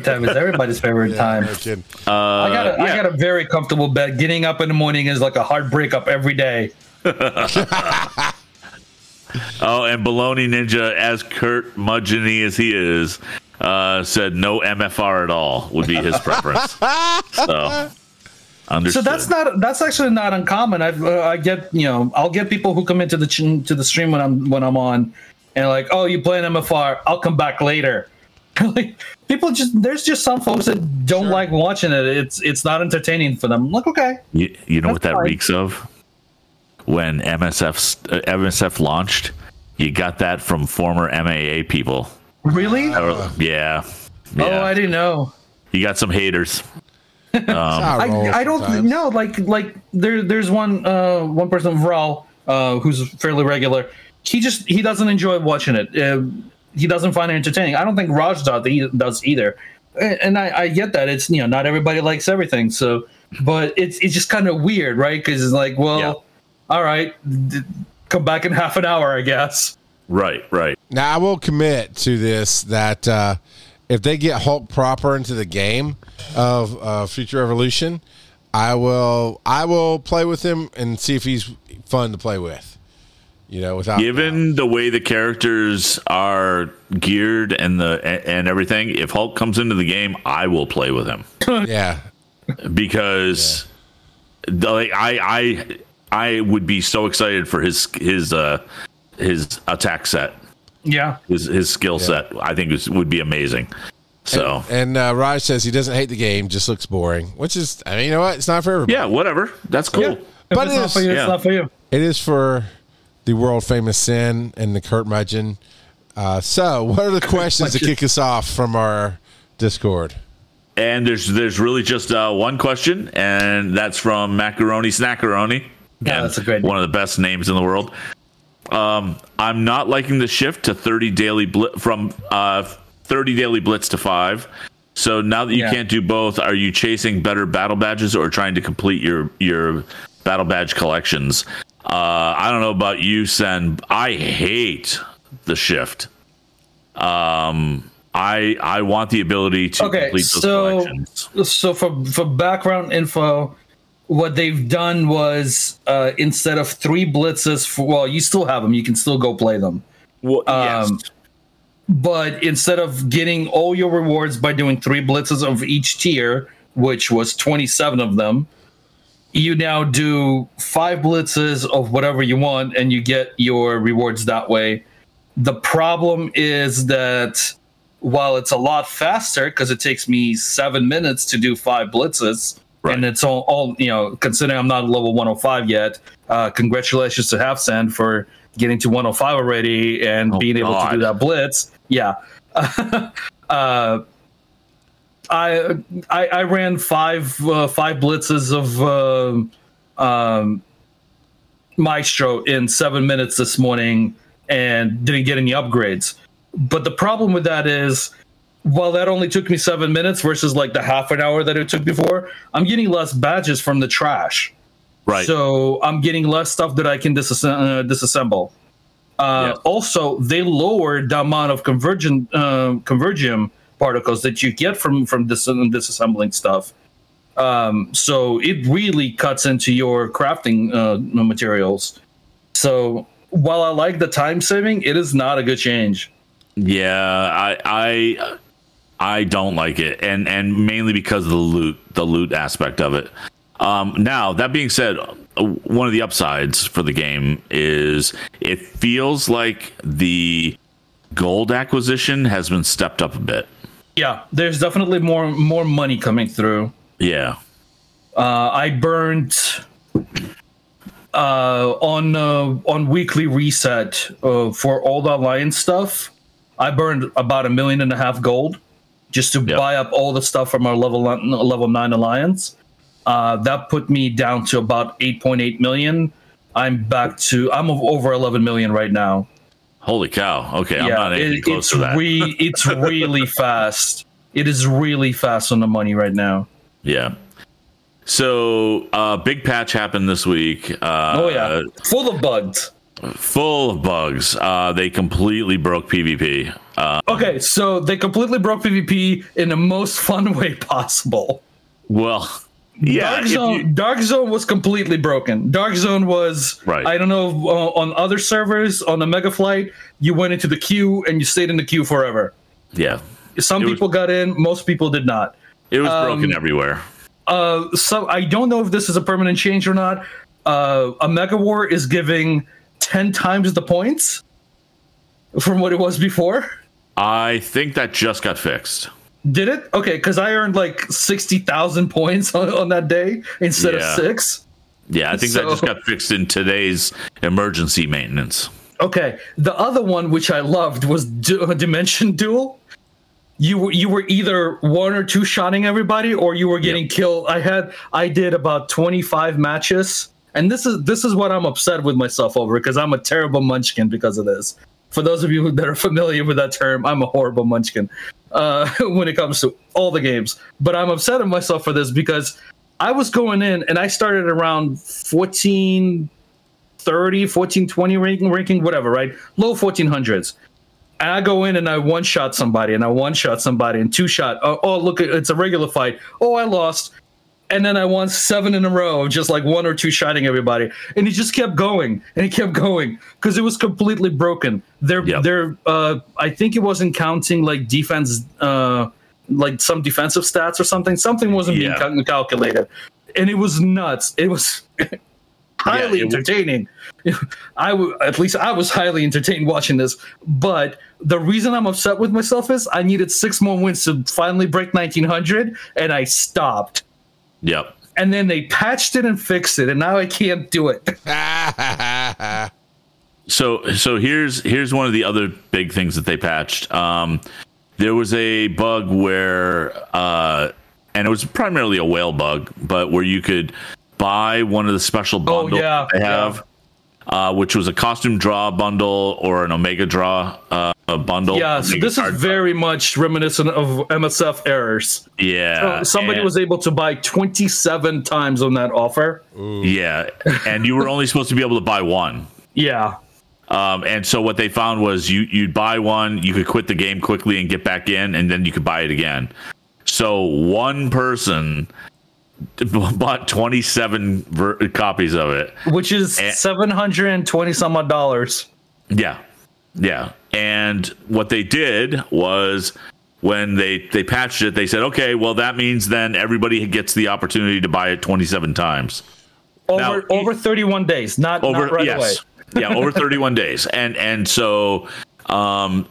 time is everybody's favorite time. No kidding. I got a, I yeah. got a very comfortable bed. Getting up in the morning is like a hard breakup every day. Oh, and Baloney Ninja, as Kurt Mudgeony as he is, uh, said no MFR at all would be his preference. so, understood. So that's not that's actually not uncommon. I uh, I get you know I'll get people who come into the ch- to the stream when I'm when I'm on, and like oh you playing MFR I'll come back later. like people just there's just some folks that don't like watching it. It's it's not entertaining for them. I'm Like okay, You, you know what that fine. reeks of? When MSF uh, MSF launched, you got that from former MAA people. Really? Or- yeah, yeah. Oh, I didn't know. you got some haters. That's how it rolls I, I don't know. Like like there there's one uh one person Vral uh who's fairly regular. He just he doesn't enjoy watching it. Uh, he doesn't find it entertaining. I don't think Raj does, either. And and I, I get that it's you know not everybody likes everything. So, but it's it's just kind of weird, right? Because it's like, well, Yeah. all right, d- come back in half an hour, I guess. Right, right. Now I will commit to this that uh, if they get Hulk proper into the game of uh, Future Revolution, I will I will play with him and see if he's fun to play with. You know, without Given the way the characters are geared and the and everything, if Hulk comes into the game, I will play with him. Yeah, because the- like I I I would be so excited for his his uh his attack set, Yeah. his his skill set. I think is, would be amazing. So and uh, Raj says he doesn't hate the game, just looks boring, which is I mean you know what, it's not for everybody. yeah, whatever. That's cool. If But it's it not for you, yeah. it's not for you. It is for the world famous Sin and the Kurt Mudgeon. Uh, so, what are the questions to kick us off from our Discord? And there's there's really just uh, one question, and that's from Macaroni Snackaroni. Yeah, that's a great one of the best names in the world. Um, I'm not liking the shift to 30 daily bli- from uh, 30 daily blitz to five. So now that you Yeah. can't do both, are you chasing better battle badges or trying to complete your your battle badge collections? Uh, I don't know about you, Sen. I hate the shift. Um, I I want the ability to Okay, complete those so collections. so for for background info, what they've done was uh, instead of three blitzes, for, well, you still have them. You can still go play them. Well, um, But instead of getting all your rewards by doing three blitzes of each tier, which was 27 of them, you now do five blitzes of whatever you want and you get your rewards that way. The problem is that while it's a lot faster because it takes me seven minutes to do five blitzes, Right. and it's all, all you know, considering I'm not level 105 yet. Uh, congratulations to Half Sand for getting to 105 already and Oh, being able to do that blitz. Yeah. uh, I, I I ran five uh, five blitzes of um, um, Maestro in seven minutes this morning and didn't get any upgrades. But the problem with that is, while that only took me seven minutes versus like the half an hour that it took before, I'm getting less badges from the trash. right. So I'm getting less stuff that I can uh, disassemble. Uh, Yeah. Also, they lowered the amount of convergent uh, convergium particles that you get from from dis- disassembling stuff. Um, so it really cuts into your crafting uh, materials. So while I like the time saving, it is not a good change. Yeah, I I I don't like it, and and mainly because of the loot, the loot aspect of it. Um, now that being said, uh, one of the upsides for the game is it feels like the gold acquisition has been stepped up a bit. Yeah, there's definitely more more money coming through. Yeah, Uh, I burned uh, on uh, on weekly reset uh, for all the alliance stuff. I burned about a million and a half gold just to Yep. buy up all the stuff from our level level nine alliance. Uh, that put me down to about 8.8 million. I'm back to I'm over 11 million right now. Holy cow! Okay, I'm not it- close it's to that. re- it's really fast. It is really fast on the money right now. yeah. So, uh, big patch happened this week. Uh, Oh yeah, full of bugs. Full of bugs. Uh, they completely broke PvP. Uh, Okay, so they completely broke PvP in the most fun way possible. well, yeah. Dark Zone, you- Dark Zone was completely broken. Dark Zone was, Right. I don't know, uh, on other servers on the Mega Flight, you went into the queue and you stayed in the queue forever. yeah, Some It was- people got in, most people did not. it was Um, broken everywhere. Uh, so I don't know if this is a permanent change or not. Uh, Omega War is giving ten times the points from what it was before. I think that just got fixed. Did it? Okay, because I earned like sixty thousand points on, on that day instead Yeah. of six. Yeah, I think that just got fixed in today's emergency maintenance. Okay, the other one which I loved was du- uh, Dimension Duel. You were you were either one or two shotting everybody, or you were getting killed. I had I did about twenty five matches, and this is this is what I'm upset with myself over because I'm a terrible munchkin because of this. For those of you that are familiar with that term, I'm a horrible munchkin uh, when it comes to all the games. But I'm upset at myself for this because I was going in and I started around 14 30, 14, 20 ranking, ranking, whatever, right? Low 1400s. And I go in and I one shot somebody and I one shot somebody and two shot. Oh, oh, look, it's a regular fight. Oh, I lost. And then I won seven in a row, just like one or two shotting everybody. And he just kept going and he kept going because it was completely broken. They're, Yep. they're, uh, I think it wasn't counting like defense, uh, like some defensive stats or something. Something wasn't Yeah. being cal- calculated. And it was nuts. It was highly w- entertaining. I w- at least I was highly entertained watching this. But the reason I'm upset with myself is I needed six more wins to finally break 1900, and I stopped. Yep. And then they patched it and fixed it, and now I can't do it. So so here's here's one of the other big things that they patched. Um, there was a bug where uh, and it was primarily a whale bug, but where you could buy one of the special bundles Oh, yeah, they have, uh, which was a costume draw bundle or an Omega draw uh, a bundle. Yeah, so this is card- very much reminiscent of MSF errors. yeah. So somebody and- was able to buy 27 times on that offer. yeah, and you were only supposed to be able to buy one. Yeah. Um, and so what they found was you you'd buy one, you could quit the game quickly and get back in, and then you could buy it again. So one person bought 27 ver- copies of it. Which is Eh. 720 some odd dollars. Yeah, yeah. And what they did was when they they patched it, they said, okay, well that means then everybody gets the opportunity to buy it 27 times. Over Now, over 31 days, not, over not right yes away. yeah over 31 days and and so um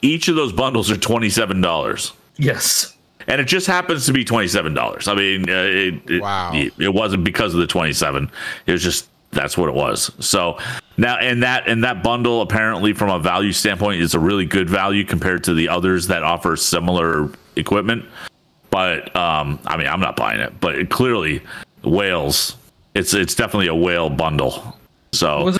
each of those bundles are $27 Yes. And it just happens to be $27 i mean uh, it, it, Wow. it, it wasn't because of the 27 it was just that's what it was. So now and that and that bundle apparently from a value standpoint is a really good value compared to the others that offer similar equipment. But um i mean i'm not buying it but it clearly whales it's it's definitely a whale bundle. So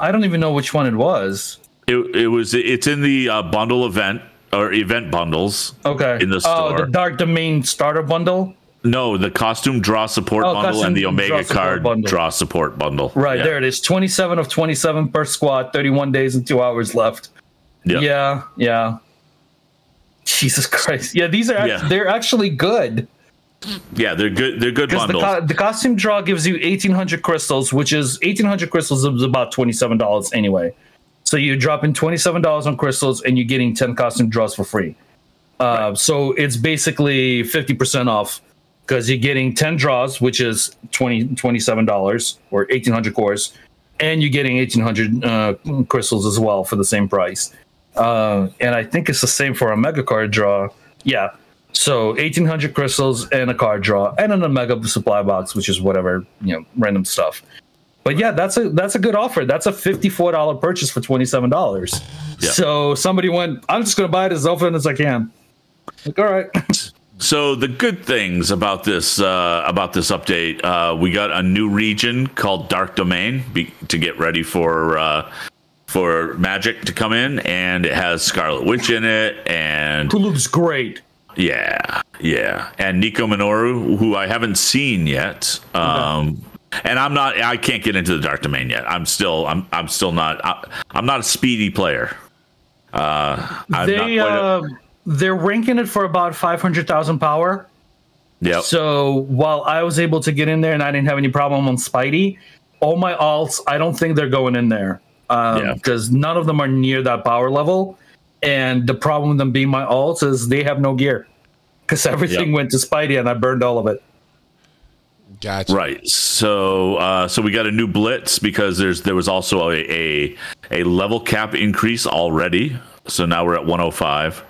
I don't even know which one it was. it, it was it's in the uh, bundle event or event bundles Okay. In the store. Oh, the Dark Domain starter bundle. no the costume draw support Oh, bundle and the costume draw omega card bundle. draw support bundle Right Yeah. there it is. 27 of 27 per squad, 31 days and two hours left. Yeah. Yeah. Yeah. Jesus Christ. Yeah, these are act- Yeah. they're actually good. yeah they're good they're good Because the, bundles co- the costume draw gives you 1800 crystals, which is 1800 crystals is about $27 anyway. So you're dropping $27 on crystals and you're getting 10 costume draws for free. Uh, So it's basically 50% off because you're getting 10 draws, which is 20, $27 or 1800 cores, and you're getting 1800 uh, crystals as well for the same price. Uh, and I think it's the same for a mega card draw. Yeah. So 1800 crystals and a card draw and an Omega supply box, which is whatever, you know, random stuff. But yeah, that's a that's a good offer. That's a fifty four dollar purchase for twenty seven dollars. Yeah. So somebody went, I'm just gonna buy it as often as I can. Like, all right. So the good things about this uh, about this update, uh, we got a new region called Dark Domain be, to get ready for uh, for Magic to come in, and it has Scarlet Witch in it, and Who looks great. yeah, yeah, and Nico Minoru, who I haven't seen yet. Um, and I'm not. I can't get into the Dark Domain yet. I'm still. I'm. I'm still not. I, I'm not a speedy player. Uh, I'm they quite a- uh, they're ranking it for about five hundred thousand power. Yeah. So while I was able to get in there and I didn't have any problem on Spidey, all my alts, I don't think they're going in there Yeah. because none of them are near that power level. And the problem with them being my alts is they have no gear because everything Yep. went to Spidey and I burned all of it. Gotcha. Right. So uh, so we got a new blitz because there's there was also a, a a level cap increase already. So now we're at 105.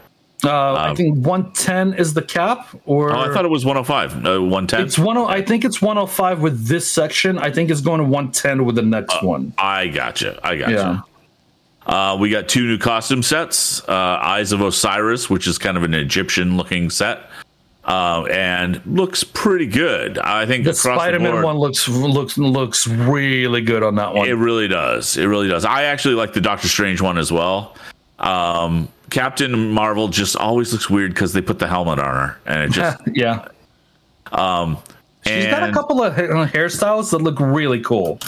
Uh, I think 110 is the cap, or Um, Oh, I thought it was 105. Uh, 110. it's one. I think it's 105 with this section. I think it's going to 110 with the next one. I gotcha. I gotcha. Yeah. Uh, we got two new costume sets. Uh, Eyes of Osiris, which is kind of an Egyptian looking set. Uh, and looks pretty good. I think The the board, one looks looks looks really good on that one. It really does. It really does. I actually like the Doctor Strange one as well. Um, Captain Marvel just always looks weird because they put the helmet on her, and it just yeah. She's got a couple of ha- hairstyles that look really cool.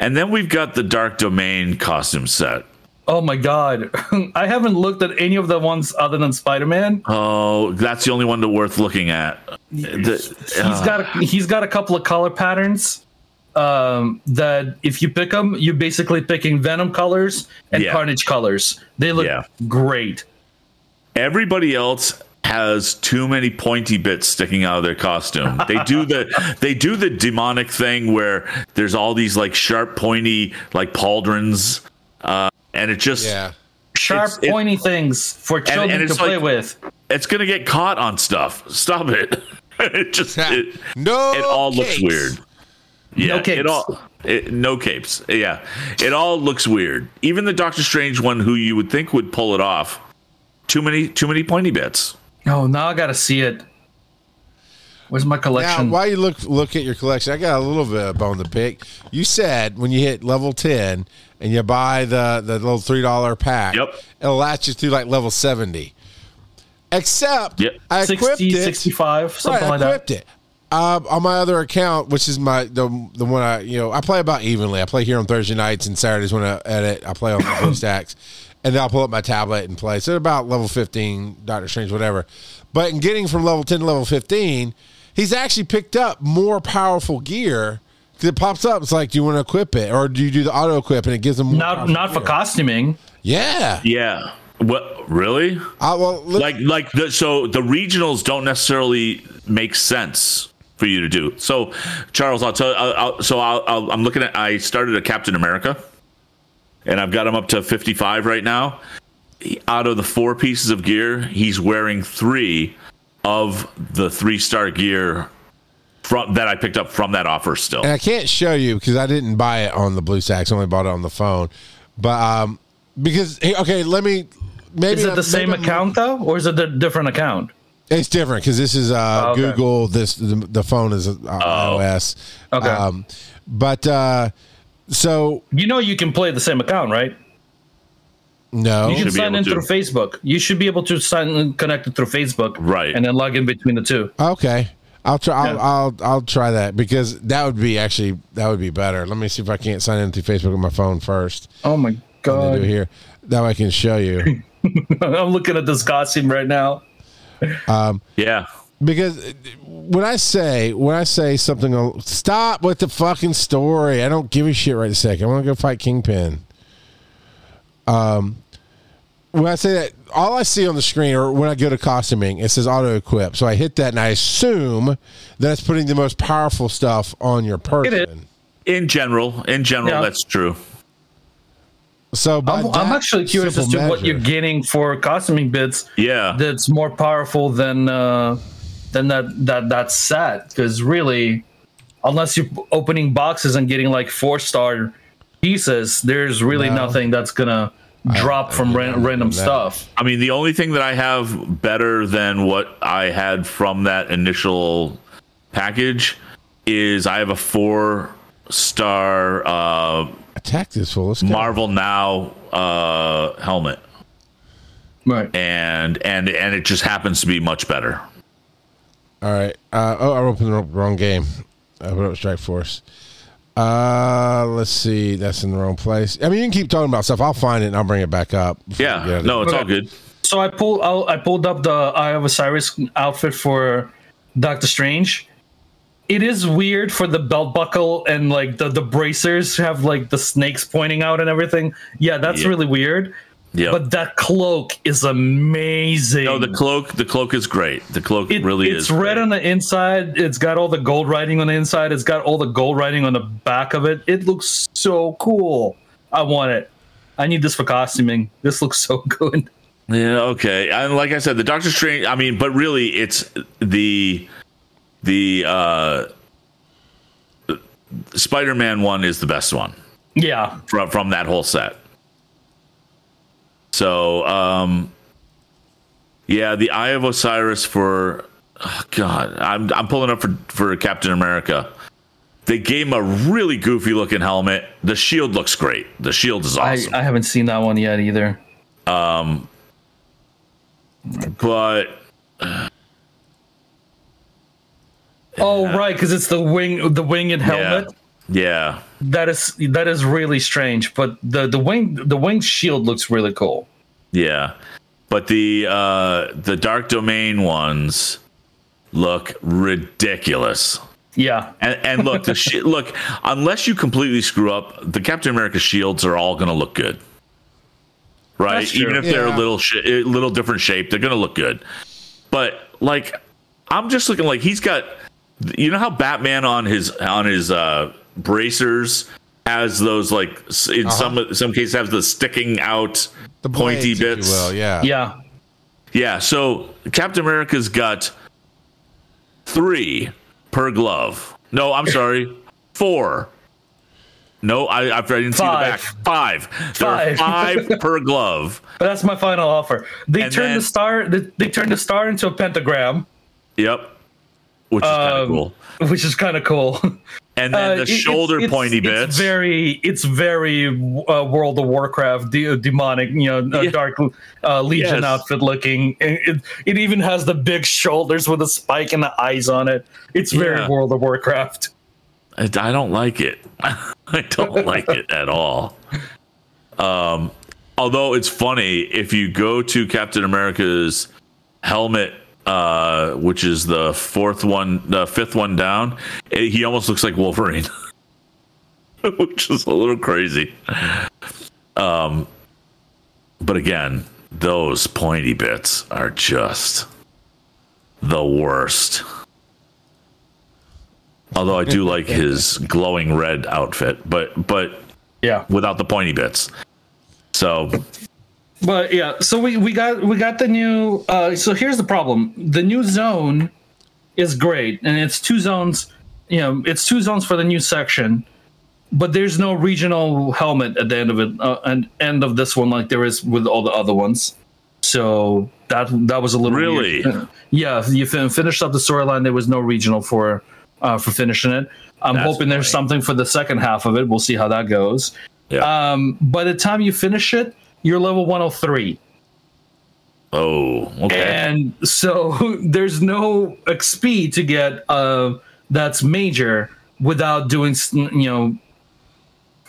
and then we've got the Dark Domain costume set. Oh my god. I haven't looked at any of the ones other than Spider-Man. Oh, that's the only one that worth looking at. The- He's got a, he's got a couple of color patterns um, that if you pick them, you're basically picking Venom colors and Yeah. Carnage colors. They look Yeah. great. everybody else has too many pointy bits sticking out of their costume. They do the they do the demonic thing where there's all these like sharp pointy like pauldrons uh and it just Yeah. Sharp, It's- it- pointy things for children and to play like- with. it's going to get caught on stuff. Stop it. it just it, No it all looks weird. Yeah, No capes. it all it, no capes. Yeah. It all looks weird. Even the Doctor Strange one who you would think would pull it off. Too many too many pointy bits. Oh, now I gotta see it. Where's my Now, collection? while you look look at your collection, I got a little bit of bone to pick. You said when you hit level ten and you buy the the little three dollar pack, Yep. it'll last you through like level seventy. Except Yep. I equipped it. 65, something right, like I that. equipped it. Um, on my other account, which is my the the one I you know I play about evenly. I play here on Thursday nights and Saturdays when I edit. I play on the stacks, and then I'll pull up my tablet and play. So about level fifteen, Doctor Strange, whatever. But in getting from level ten to level fifteen, he's actually picked up more powerful gear. 'Cause it pops up. It's like, do you want to equip it, or do you do the auto equip, and it gives them more Not powerful not for costuming. Yeah. Yeah. What really? Uh, well, look, like like the, so the regionals don't necessarily make sense for you to do. So Charles, I'll tell. I'll, I'll, so I'll, I'll, I'm looking at. I started a Captain America, and I've got him up to 55 right now. He- Out of the four pieces of gear, he's wearing three of the three star gear from that I picked up from that offer. Still, and I can't show you because I didn't buy it on the BlueStacks. I only bought it on the phone. But um, because hey, okay, let me. Maybe Is it I'm- the same I'm- account though, or is it a different account? It's different because this is uh, Oh, okay. Google. This the, the phone is uh, iOS. Okay. Um, but uh, so You know you can play the same account, right? No. You can should sign in to. through Facebook. You should be able to sign in connected through Facebook, Right. And then log in between the two. Okay. I'll try. I'll, Yeah. I'll I'll try that because that would be actually that would be better. Let me see if I can't sign in through Facebook on my phone first. Oh my god! do here. That way I can show you. I'm looking at this costume right now. Um, yeah. because when I say when I say something, stop with the fucking story. I don't give a shit right a second. I want to go fight Kingpin. Um, when I say that, all I see on the screen, or when I go to costuming, it says auto equip. So I hit that, and I assume that it's putting the most powerful stuff on your person. In general, in general, Yeah. that's true. So I'm, I'm actually curious as to simple what you're getting for costuming bits. Yeah. that's more powerful than uh, than that that that set because really unless you're opening boxes and getting like four star pieces, there's really No. nothing that's gonna drop from ran- random that. stuff. I mean, the only thing that I have better than what I had from that initial package is I have a four star uh, Attack this fool. Let's. Marvel Now uh, helmet, Right. and and and it just happens to be much better. All right. Uh, oh, I opened the wrong, wrong game. I opened up Strike Force. Uh, let's see. That's in the wrong place. I mean, you can keep talking about stuff. I'll find it and I'll bring it back up. Yeah, it. no, it's all good. So I pulled out, I pulled up the Eye of Osiris outfit for Doctor Strange. It is weird for the belt buckle and like the the bracers have like the snakes pointing out and everything. Yeah, that's Yeah. really weird. Yeah. But that cloak is amazing. no, the cloak, the cloak is great. The cloak It- really it's is. It's red great. on the inside. It's got all the gold writing on the inside. It's got all the gold writing on the back of it. It looks so cool. I want it. I need this for costuming. This looks so good. Yeah, okay. And like I said, the Doctor Strange. I mean, but really, it's the the uh, Spider-Man one is the best one Yeah. from from that whole set. So, um, yeah, the Eye of Osiris for oh God, I'm I'm pulling up for for Captain America. They gave him a really goofy looking helmet. The shield looks great. The shield is I, awesome. I haven't seen that one yet either. Um, but Oh right, because it's the wing, the winged helmet. yeah. Yeah, that is that is really strange. But the the wing the winged shield looks really cool. Yeah, but the uh, the Dark Domain ones look ridiculous. Yeah, And, and look, the shi look unless you completely screw up, the Captain America shields are all going to look good, right? Even if they're a little sh- a little different shape, they're going to look good. But like, I'm just looking like he's got, you know how Batman on his on his uh, bracers has those like s- in some some cases has the sticking out Uh-huh. The pointy blades, bits. will, yeah. yeah. Yeah, so Captain America's got three per glove. No, I'm sorry, four. No, I, I didn't see the back. Five. There Five. five per glove. But that's my final offer. They And turned then- the star. They, they turned the star into a pentagram, Yep. Which is kind of Um, cool. which is kind of cool. And then Uh, the shoulder it's- pointy it's, bits. It's very, it's very uh, World of Warcraft, de- demonic, you know, uh, Yeah. dark uh, Legion Yes. outfit looking. It, it even has the big shoulders with a spike and the eyes on it. It's very Yeah. World of Warcraft. I, I don't like it. I don't like it at all. Um, although it's funny if you go to Captain America's helmet, uh, which is the fourth one, the fifth one down, eh, he almost looks like Wolverine, which is a little crazy. Um, but again, those pointy bits are just the worst. Although I do like his glowing red outfit, but but Yeah. without the pointy bits. So But yeah, so we, we got we got the new uh so here's the problem. The new zone is great and it's two zones, you know, it's two zones for the new section. But there's no regional helmet at the end of it uh, and end of this one like there is with all the other ones. So that that was a little Really? weird. Yeah, you fin- finished up the storyline there was no regional for uh for finishing it. I'm That's hoping there's funny. something for the second half of it. We'll see how that goes. yeah. Um, by the time you finish it, you're level 103. oh, okay. And so there's no XP to get uh, that's major without doing, you know,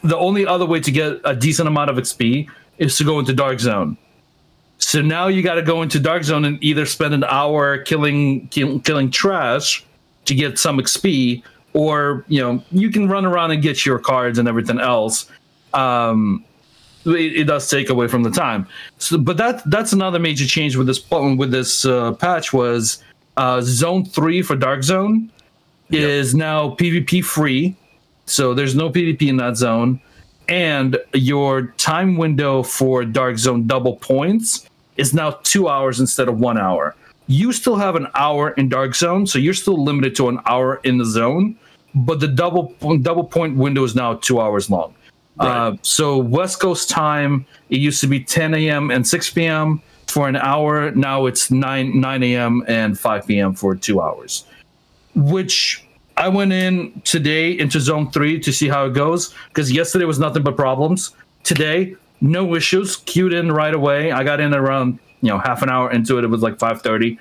the only other way to get a decent amount of XP is to go into Dark Zone. So now you got to go into Dark Zone and either spend an hour killing kill, killing trash to get some XP, or you know you can run around and get your cards and everything else. Um, it, it does take away from the time. So, but that that's another major change with this with this uh, patch was uh, Zone Three for Dark Zone is now PvP free, so there's no PvP in that zone, and your time window for Dark Zone double points is now two hours instead of one hour. You still have an hour in Dark Zone, so you're still limited to an hour in the zone, but the double double point window is now two hours long. Uh, so West Coast time, it used to be 10 a.m. and 6 p.m. for an hour. Now it's 9 9 a.m. and 5 p.m. for two hours. Which I went in today into Zone Three to see how it goes because yesterday was nothing but problems. Today, no issues. Queued in right away. I got in around you know half an hour into it. It was like 5:30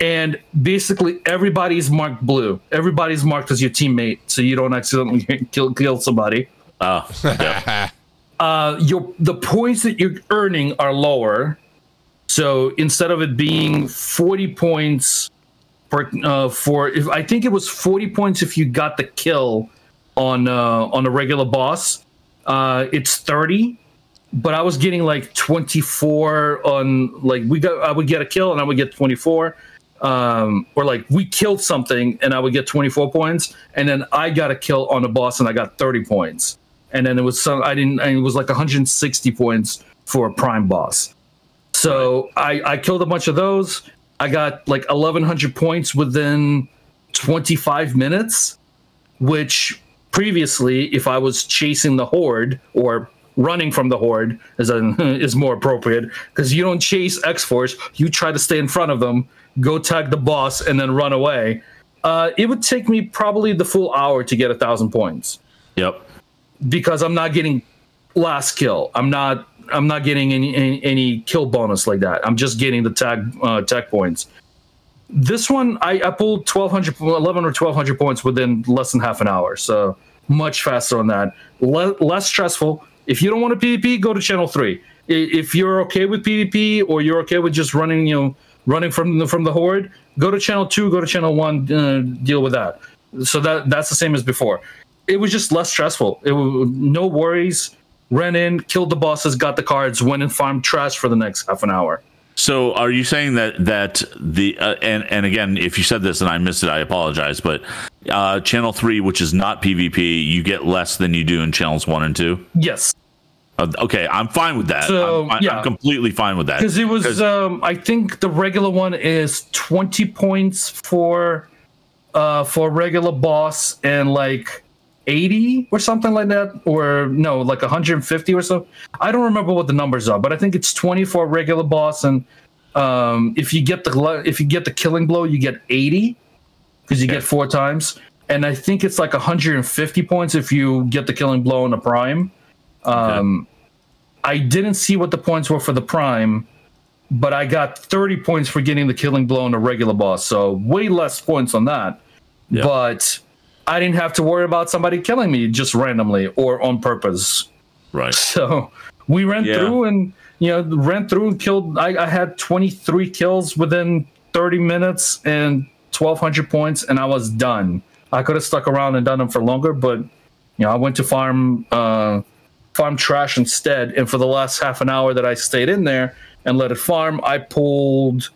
and basically everybody's marked blue. Everybody's marked as your teammate, so you don't accidentally kill kill somebody. Oh, yeah. Uh, your the points that you're earning are lower. So instead of it being 40 points for uh, for if I think it was 40 points if you got the kill on uh, on a regular boss, uh, it's 30. But I was getting like 24 on like we got I would get a kill and I would get 24 um, or like we killed something and I would get 24 points, and then I got a kill on a boss and I got 30 points, and then it was some I didn't and it was like 160 points for a prime boss. So I I killed a bunch of those. I got like 1100 points within 25 minutes, which previously if I was chasing the horde or running from the horde is a, is more appropriate because you don't chase X Force, you try to stay in front of them go tag the boss, and then run away. Uh, it would take me probably the full hour to get a thousand points Yep. Because I'm not getting last kill. I'm not. I'm not getting any any, any kill bonus like that. I'm just getting the tag uh, tag points. This one, I, I pulled 1200, 11 or 1200 points within less than half an hour. So much faster on that. Le- less stressful. If you don't want a PvP, go to channel three. If you're okay with PvP or you're okay with just running, you know, running from the from the horde, go to channel two, go to channel one, uh, deal with that. So that that's the same as before. It was just less stressful. It was no worries. Ran in, killed the bosses, got the cards, went and farmed trash for the next half an hour. So, are you saying that that the uh, and and again, if you said this and I missed it, I apologize. But uh, channel three, which is not PvP, you get less than you do in channels one and two. Yes, Uh, okay, I'm fine with that. So, I'm, fi- yeah. I'm completely fine with that. because it was. Um, I think the regular one is twenty points for, uh, for regular boss and like eighty or something like that, or no, like one hundred and fifty or so. I don't remember what the numbers are, but I think it's twenty for regular boss, and um, if you get the if you get the killing blow, you get eighty because you get four times. And I think it's like 150 points if you get the killing blow in the prime. Um, I didn't see what the points were for the prime, but I got 30 points for getting the killing blow on a regular boss. So way less points on that. Yeah. But I didn't have to worry about somebody killing me just randomly or on purpose. right. So we ran Yeah. through and you know ran through and killed. I, I had 23 kills within 30 minutes and 1,200 points, and I was done. I could have stuck around and done them for longer, but you know I went to farm uh, farm trash instead. And for the last half an hour that I stayed in there and let it farm, I pulled.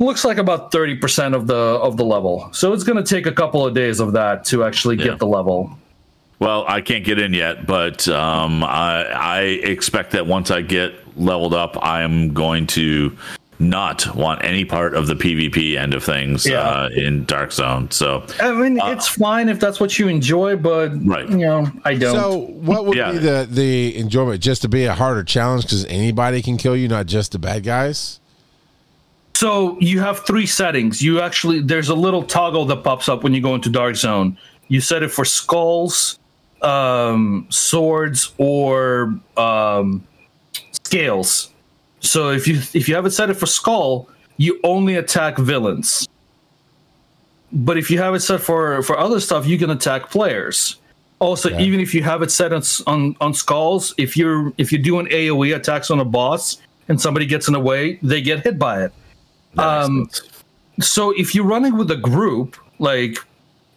Looks like about 30% of the of the level. So it's going to take a couple of days of that to actually Yeah. get the level. Well, I can't get in yet, but um, I, I expect that once I get leveled up, I am going to not want any part of the PvP end of things Yeah. uh, in Dark Zone. So, I mean, it's fine if that's what you enjoy, but Right. you know, I don't. So, what would Yeah. be the the enjoyment? Just to be a harder challenge because anybody can kill you, not just the bad guys. So you have three settings. You actually there's a little toggle that pops up when you go into Dark Zone. You set it for skulls, um, swords, or um, scales. So if you if you have it set it for skull, you only attack villains. But if you have it set for for other stuff, you can attack players. Also, Yeah. even if you have it set on, on on skulls, if you're if you're doing AOE attacks on a boss and somebody gets in the way, they get hit by it. Um, so if you're running with a group, like,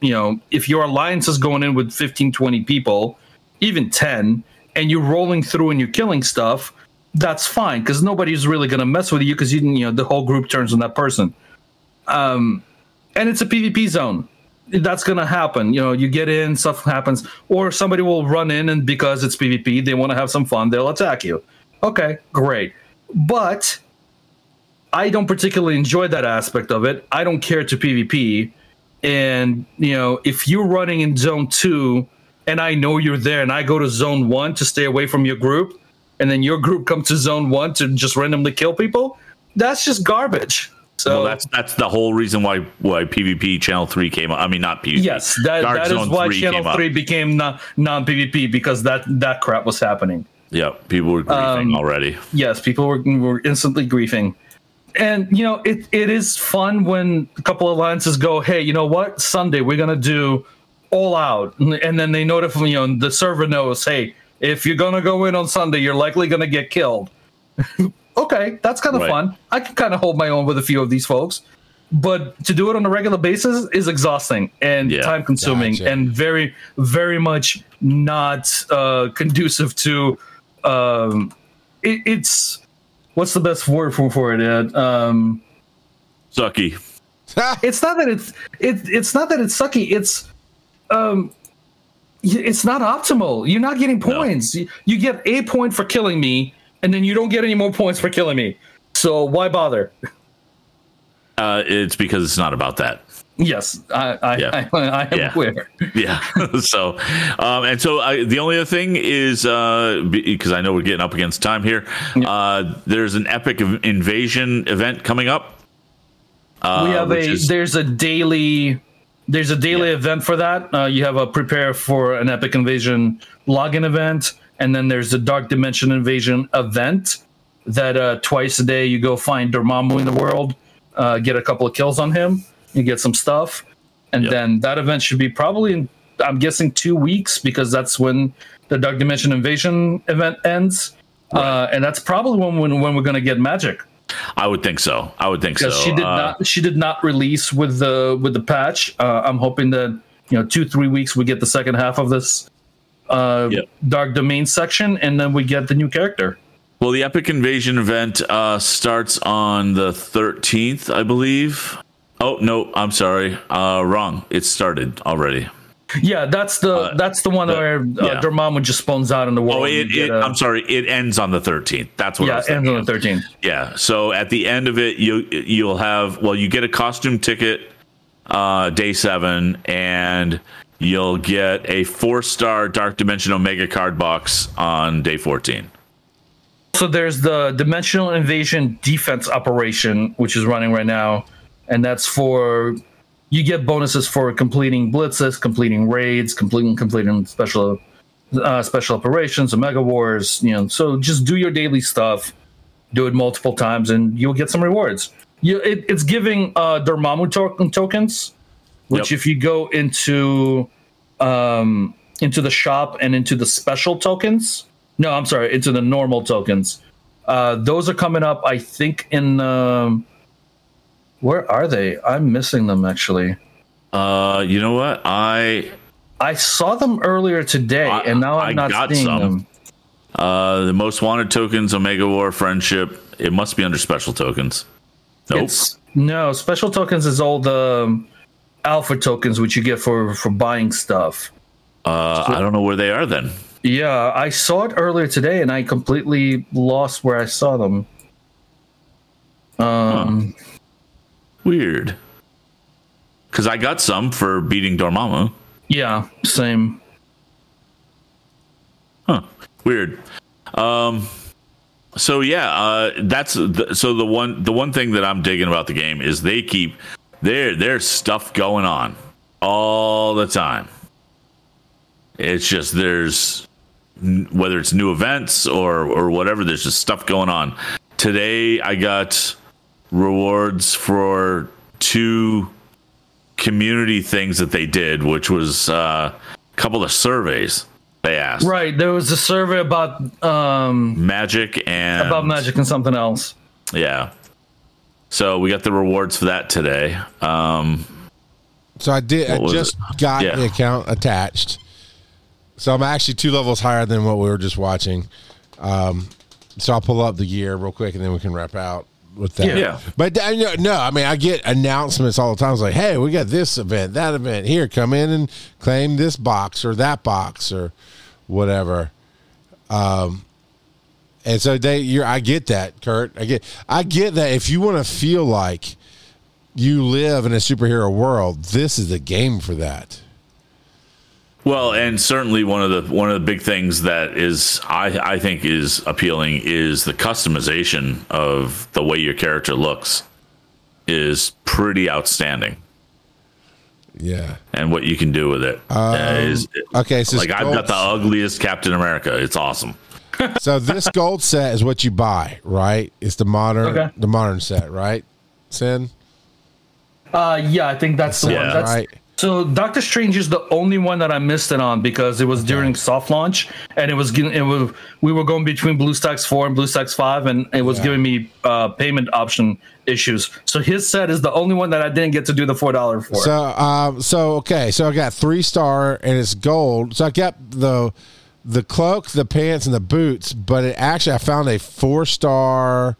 you know, if your alliance is going in with 15, 20 people, even 10, and you're rolling through and you're killing stuff, that's fine because nobody's really going to mess with you because you, you know, the whole group turns on that person. Um, and it's a PvP zone. That's going to happen. You know, you get in, stuff happens, or somebody will run in and because it's PvP, they want to have some fun, they'll attack you. Okay, great. But I don't particularly enjoy that aspect of it. I don't care to PvP. and you know if you're running in zone two and i know you're there and i go to zone one to stay away from your group and then your group comes to zone one to just randomly kill people that's just garbage so well, that's that's the whole reason why why PvP Channel Three came up. I mean, not PvP. yes that, Dark that is Zone why 3 channel came up. 3 became non, non-pvp because that that crap was happening Yeah, people were grieving Um, already. yes, people were, were instantly griefing. And you know, it, it is fun when a couple of alliances go, hey, you know what? Sunday we're gonna do all out, and then they notify you know the server knows, hey, if you're gonna go in on Sunday, you're likely gonna get killed. okay, that's kind of Right. fun. I can kind of hold my own with a few of these folks, but to do it on a regular basis is exhausting and Yeah, time consuming gotcha. and very, very much not uh, conducive to. Um, it, it's what's the best word for for it? Ed? Um, Sucky. it's not that it's it, it's not that it's sucky. It's um, it's not optimal. You're not getting points. You, you get a point for killing me, and then you don't get any more points for killing me. So why bother? Uh, it's because it's not about that. Yes, I I, Yeah. I, I am Yeah. aware. Yeah. so, um, and so I, the only other thing is uh, because I know we're getting up against time here. Uh, there's an epic invasion event coming up. Uh, we have a is- there's a daily there's a daily Yeah. event for that. Uh, you have a prepare for an epic invasion login event, and then there's the dark dimension invasion event that uh, twice a day you go find Dormammu in the world, uh, get a couple of kills on him, you get some stuff, and Yep. then that event should be probably in, I'm guessing two weeks because that's when the dark dimension invasion event ends, uh, and that's probably when when, when we're gonna get Magik I would think so. I would think so. she did Uh, not she did not release with the with the patch. Uh, I'm hoping that you know two three weeks we get the second half of this uh, Yep. dark domain section, and then we get the new character. Well, the Epic Invasion event uh, starts on the 13th, I believe. Oh no, I'm sorry, uh, wrong. It started already. Yeah, that's the that's the one the- where uh, yeah. Dormammu just spawns out in the world. Oh, it, it, a, I'm sorry. It ends on the 13th. That's what I yeah, was ends on the 13th. Yeah. So at the end of it, you you'll have well, you get a costume ticket uh, day seven, and you'll get a four star Dark Dimension Omega card box on day 14. So there's the Dimensional Invasion Defense Operation, which is running right now, and that's for you get bonuses for completing blitzes, completing raids, completing completing special uh, special operations, mega Wars. You know, so just do your daily stuff, do it multiple times, and you'll get some rewards. You, it, it's giving uh, Dormammu token tokens, which Yep. if you go into um, into the shop and into the special tokens. No, I'm sorry, into the normal tokens. Uh, those are coming up, I think, in um, where are they? I'm missing them actually. Uh, you know what? I I saw them earlier today, I- and now I'm I not seeing some. them. uh the most wanted tokens, Omega War Friendship. It must be under special tokens. Nope. It's no special tokens is all the um, alpha tokens which you get for for buying stuff. uh, I don't know where they are then. Yeah, I saw it earlier today, and I completely lost where I saw them. Um, Weird. Because I got some for beating Dormammu. yeah, same. Huh. Weird. Um. So yeah, uh, that's the, so the one the one thing that I'm digging about the game is they keep there there's stuff going on all the time. It's just there's whether it's new events or or whatever. There's just stuff going on. Today I got rewards for two community things that they did, which was uh, a couple of surveys they asked. Right, there was a survey about um Magik and about Magik and something else. Yeah. So we got the rewards for that today. Um, So I did. I What was just got Yeah. the account attached. So I'm actually two levels higher than what we were just watching. Um, so I'll pull up the gear real quick, and then we can wrap out with that. Yeah. But no, no, I mean I get announcements all the time. It's like, hey, we got this event, that event. Here, come in and claim this box or that box or whatever. Um, and so they, you're, I get that, Kurt. I get, I get that. If you want to feel like you live in a superhero world, this is the game for that. Well, and certainly one of the one of the big things that is I I think is appealing is the customization of the way your character looks is pretty outstanding, Yeah. and what you can do with it uh, is okay, so like I've got the ugliest Captain America. It's awesome. So this gold set is what you buy, right? It's the modern Okay. the modern set, right? Sin? Uh, yeah, I think that's the Yeah. one. That's, Right. So Doctor Strange is the only one that I missed it on because it was during soft launch and it was getting it was we were going between BlueStacks four and BlueStacks five and it was Yeah. giving me uh, payment option issues. So his set is the only one that I didn't get to do the four dollar for. So um so okay, so I got three star and it's gold. So I got the the cloak, the pants, and the boots, but it actually I found a four star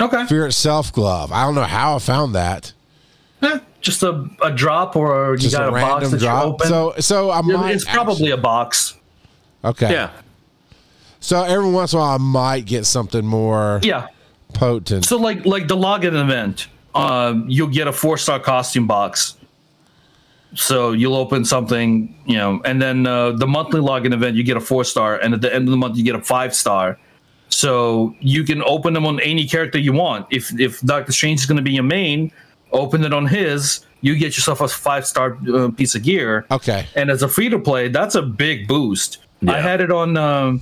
okay, Fear Itself glove. I don't know how I found that. Eh, just a, a drop or you got a a, box random that you drop. open. So so I might it's probably a box. okay. Yeah, So every once in a while I might get something more Yeah. potent. So like like the login event, um, you'll get a four star costume box. So you'll open something, you know, and then uh, the monthly login event, you get a four star, and at the end of the month, you get a five star. So you can open them on any character you want. If if Doctor Strange is going to be your main, open it on his. You get yourself a five star uh, piece of gear. okay. And as a free to play, that's a big boost. I had it on. Um,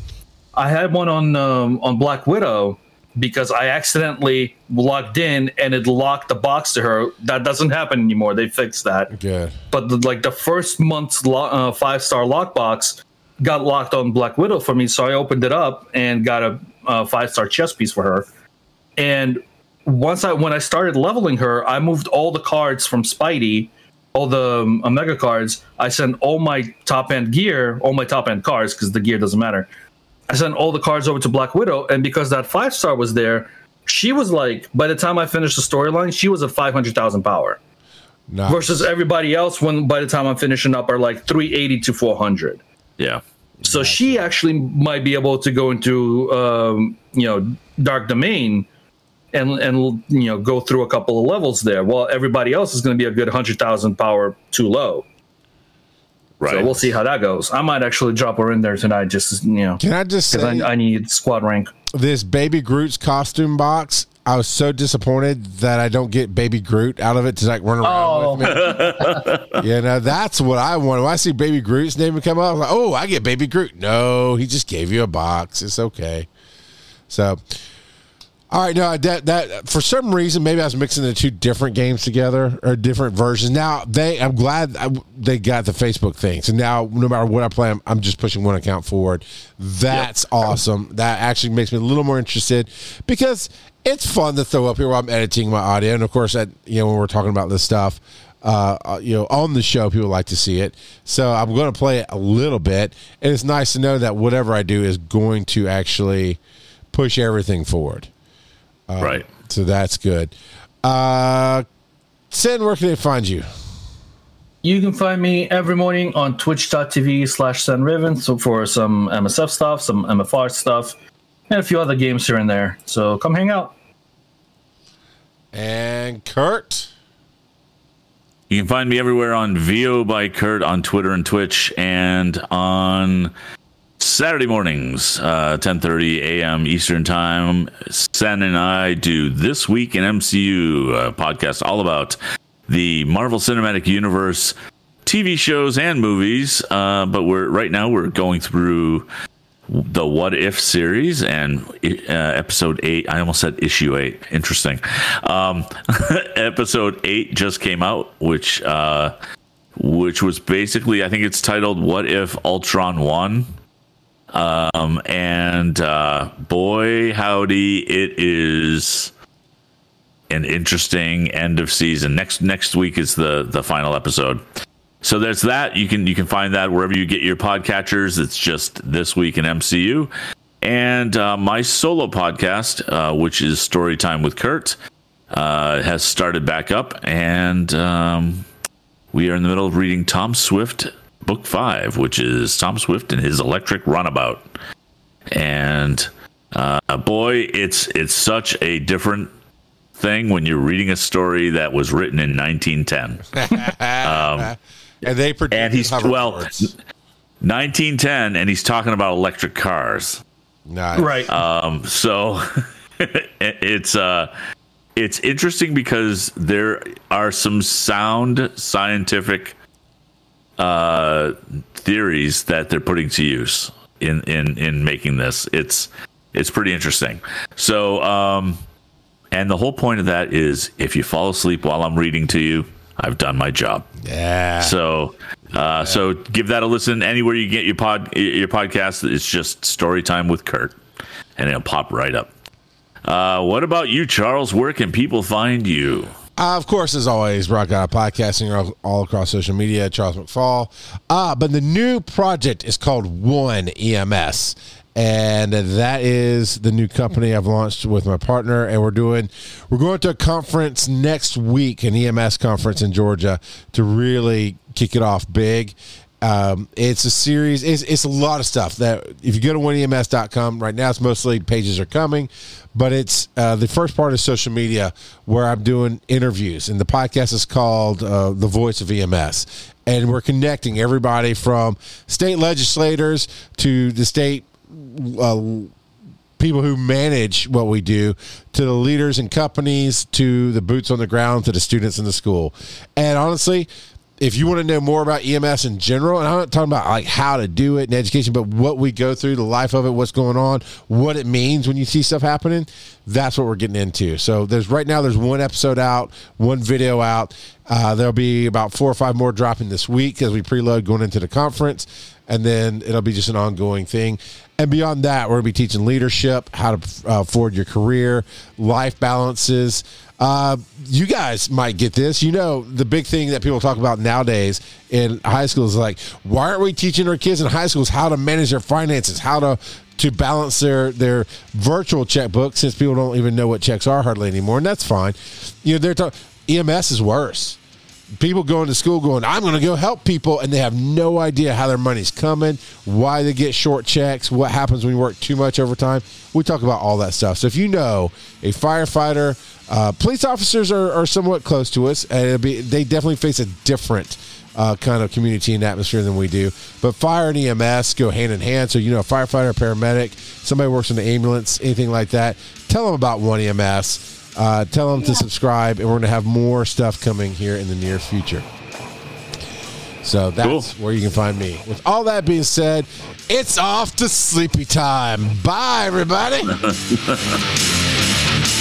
I had one on um, on Black Widow because I accidentally logged in and it locked the box to her. That doesn't happen anymore. They fixed that. Good. But the, like the first month's lo- uh, five star lockbox got locked on Black Widow for me, so I opened it up and got a, uh five star chess piece for her. And once I when I started leveling her, I moved all the cards from Spidey, all the um, Omega cards. I sent all my top end gear, all my top end cards because the gear doesn't matter. I sent all the cards over to Black Widow, and because that five star was there, she was like, by the time I finished the storyline, she was at five hundred thousand power Nice. versus everybody else. When by the time I'm finishing up, are like three eighty to four hundred. yeah. So she actually might be able to go into um, you know dark domain and and you know go through a couple of levels there, while everybody else is going to be a good hundred thousand power too low. Right. So we'll see how that goes. I might actually drop her in there tonight, just you know, Can I just because say I, I need squad rank. this Baby Groot's costume box? I was so disappointed that I don't get Baby Groot out of it to like run around with me. Oh. you know, that's what I want. When I see Baby Groot's name come up, I'm like, oh, I get Baby Groot. No, he just gave you a box. It's okay. So, all right, no, that that for some reason maybe I was mixing the two different games together or different versions. Now they, I'm glad I, they got the Facebook thing. So now no matter what I play, I'm, I'm just pushing one account forward. That's awesome. That actually makes me a little more interested because it's fun to throw up here while I'm editing my audio, and of course, that you know when we're talking about this stuff. Uh, uh, you know, on the show, people like to see it. So I'm going to play it a little bit, and it's nice to know that whatever I do is going to actually push everything forward. Right. So that's good. Uh, Sin, where can they find you? You can find me every morning on twitch.tv slash sunraven so for some MSF stuff, some MFR stuff, and a few other games here and there. So come hang out. And Kurt. You can find me everywhere on VO by Kurt on Twitter and Twitch, and on Saturday mornings, uh, 10:30 a.m. Eastern Time. Sen and I do this week in MCU podcast all about the Marvel Cinematic Universe TV shows and movies. Uh, but we're right now we're going through the What If series and uh, episode eight. I almost said issue eight. Interesting. Um, episode eight just came out, which uh, which was basically I think it's titled "What If Ultron Won." Um, and uh, boy, howdy, it is an interesting end of season. Next next week is the the final episode. So there's that. You can you can find that wherever you get your podcatchers. It's just this week in MCU, and uh, my solo podcast, uh, which is Storytime with Kurt, uh, has started back up, and um, we are in the middle of reading Tom Swift book five, which is Tom Swift and his Electric Runabout, and uh, boy, it's it's such a different thing when you're reading a story that was written in 1910. and they predict and he's well, 1910, and he's talking about electric cars. Nice. Right. Um, so it's uh, it's interesting because there are some sound scientific uh, theories that they're putting to use in in in making this. It's it's pretty interesting. So um, and the whole point of that is if you fall asleep while I'm reading to you, I've done my job. Yeah. So, uh, so give that a listen anywhere you get your pod your podcast. It's just story time with Kurt, and it'll pop right up. Uh, what about you, Charles? Where can people find you? Uh, of course, as always, Rock Out Podcasting all, all across social media, Charles McFall. Uh, but the new project is called One EMS. And that is the new company I've launched with my partner. And we're doing, we're going to a conference next week, an EMS conference in Georgia, to really kick it off big. Um, it's a series. It's, it's a lot of stuff that if you go to oneems.com right now, it's mostly pages are coming, but it's uh, the first part is social media where I'm doing interviews, and the podcast is called uh, "The Voice of EMS," and we're connecting everybody from state legislators to the state uh, people who manage what we do to the leaders and companies to the boots on the ground to the students in the school and honestly if you want to know more about EMS in general, and I'm not talking about like how to do it in education, but what we go through, the life of it, what's going on, what it means when you see stuff happening, that's what we're getting into. So there's right now there's one episode out, one video out. Uh, there'll be about four or five more dropping this week as we preload going into the conference, and then it'll be just an ongoing thing. And beyond that, we're to be teaching leadership, how to uh, forward your career, life balances. Uh, you guys might get this. You know, the big thing that people talk about nowadays in high school is like, why aren't we teaching our kids in high schools how to manage their finances, how to to balance their their virtual checkbook since people don't even know what checks are hardly anymore, and that's fine. You know, they're talking EMS is worse people going to school going, I'm going to go help people, and they have no idea how their money's coming, why they get short checks, what happens when you work too much overtime. We talk about all that stuff. So if you know a firefighter, uh, police officers are, are somewhat close to us, and be, they definitely face a different uh, kind of community and atmosphere than we do. But fire and EMS go hand in hand. So, you know, a firefighter, paramedic, somebody works in the ambulance, anything like that, tell them about One EMS. Uh, tell them to subscribe, and we're going to have more stuff coming here in the near future. So that's Cool. where you can find me. With all that being said, it's off to sleepy time. Bye, everybody.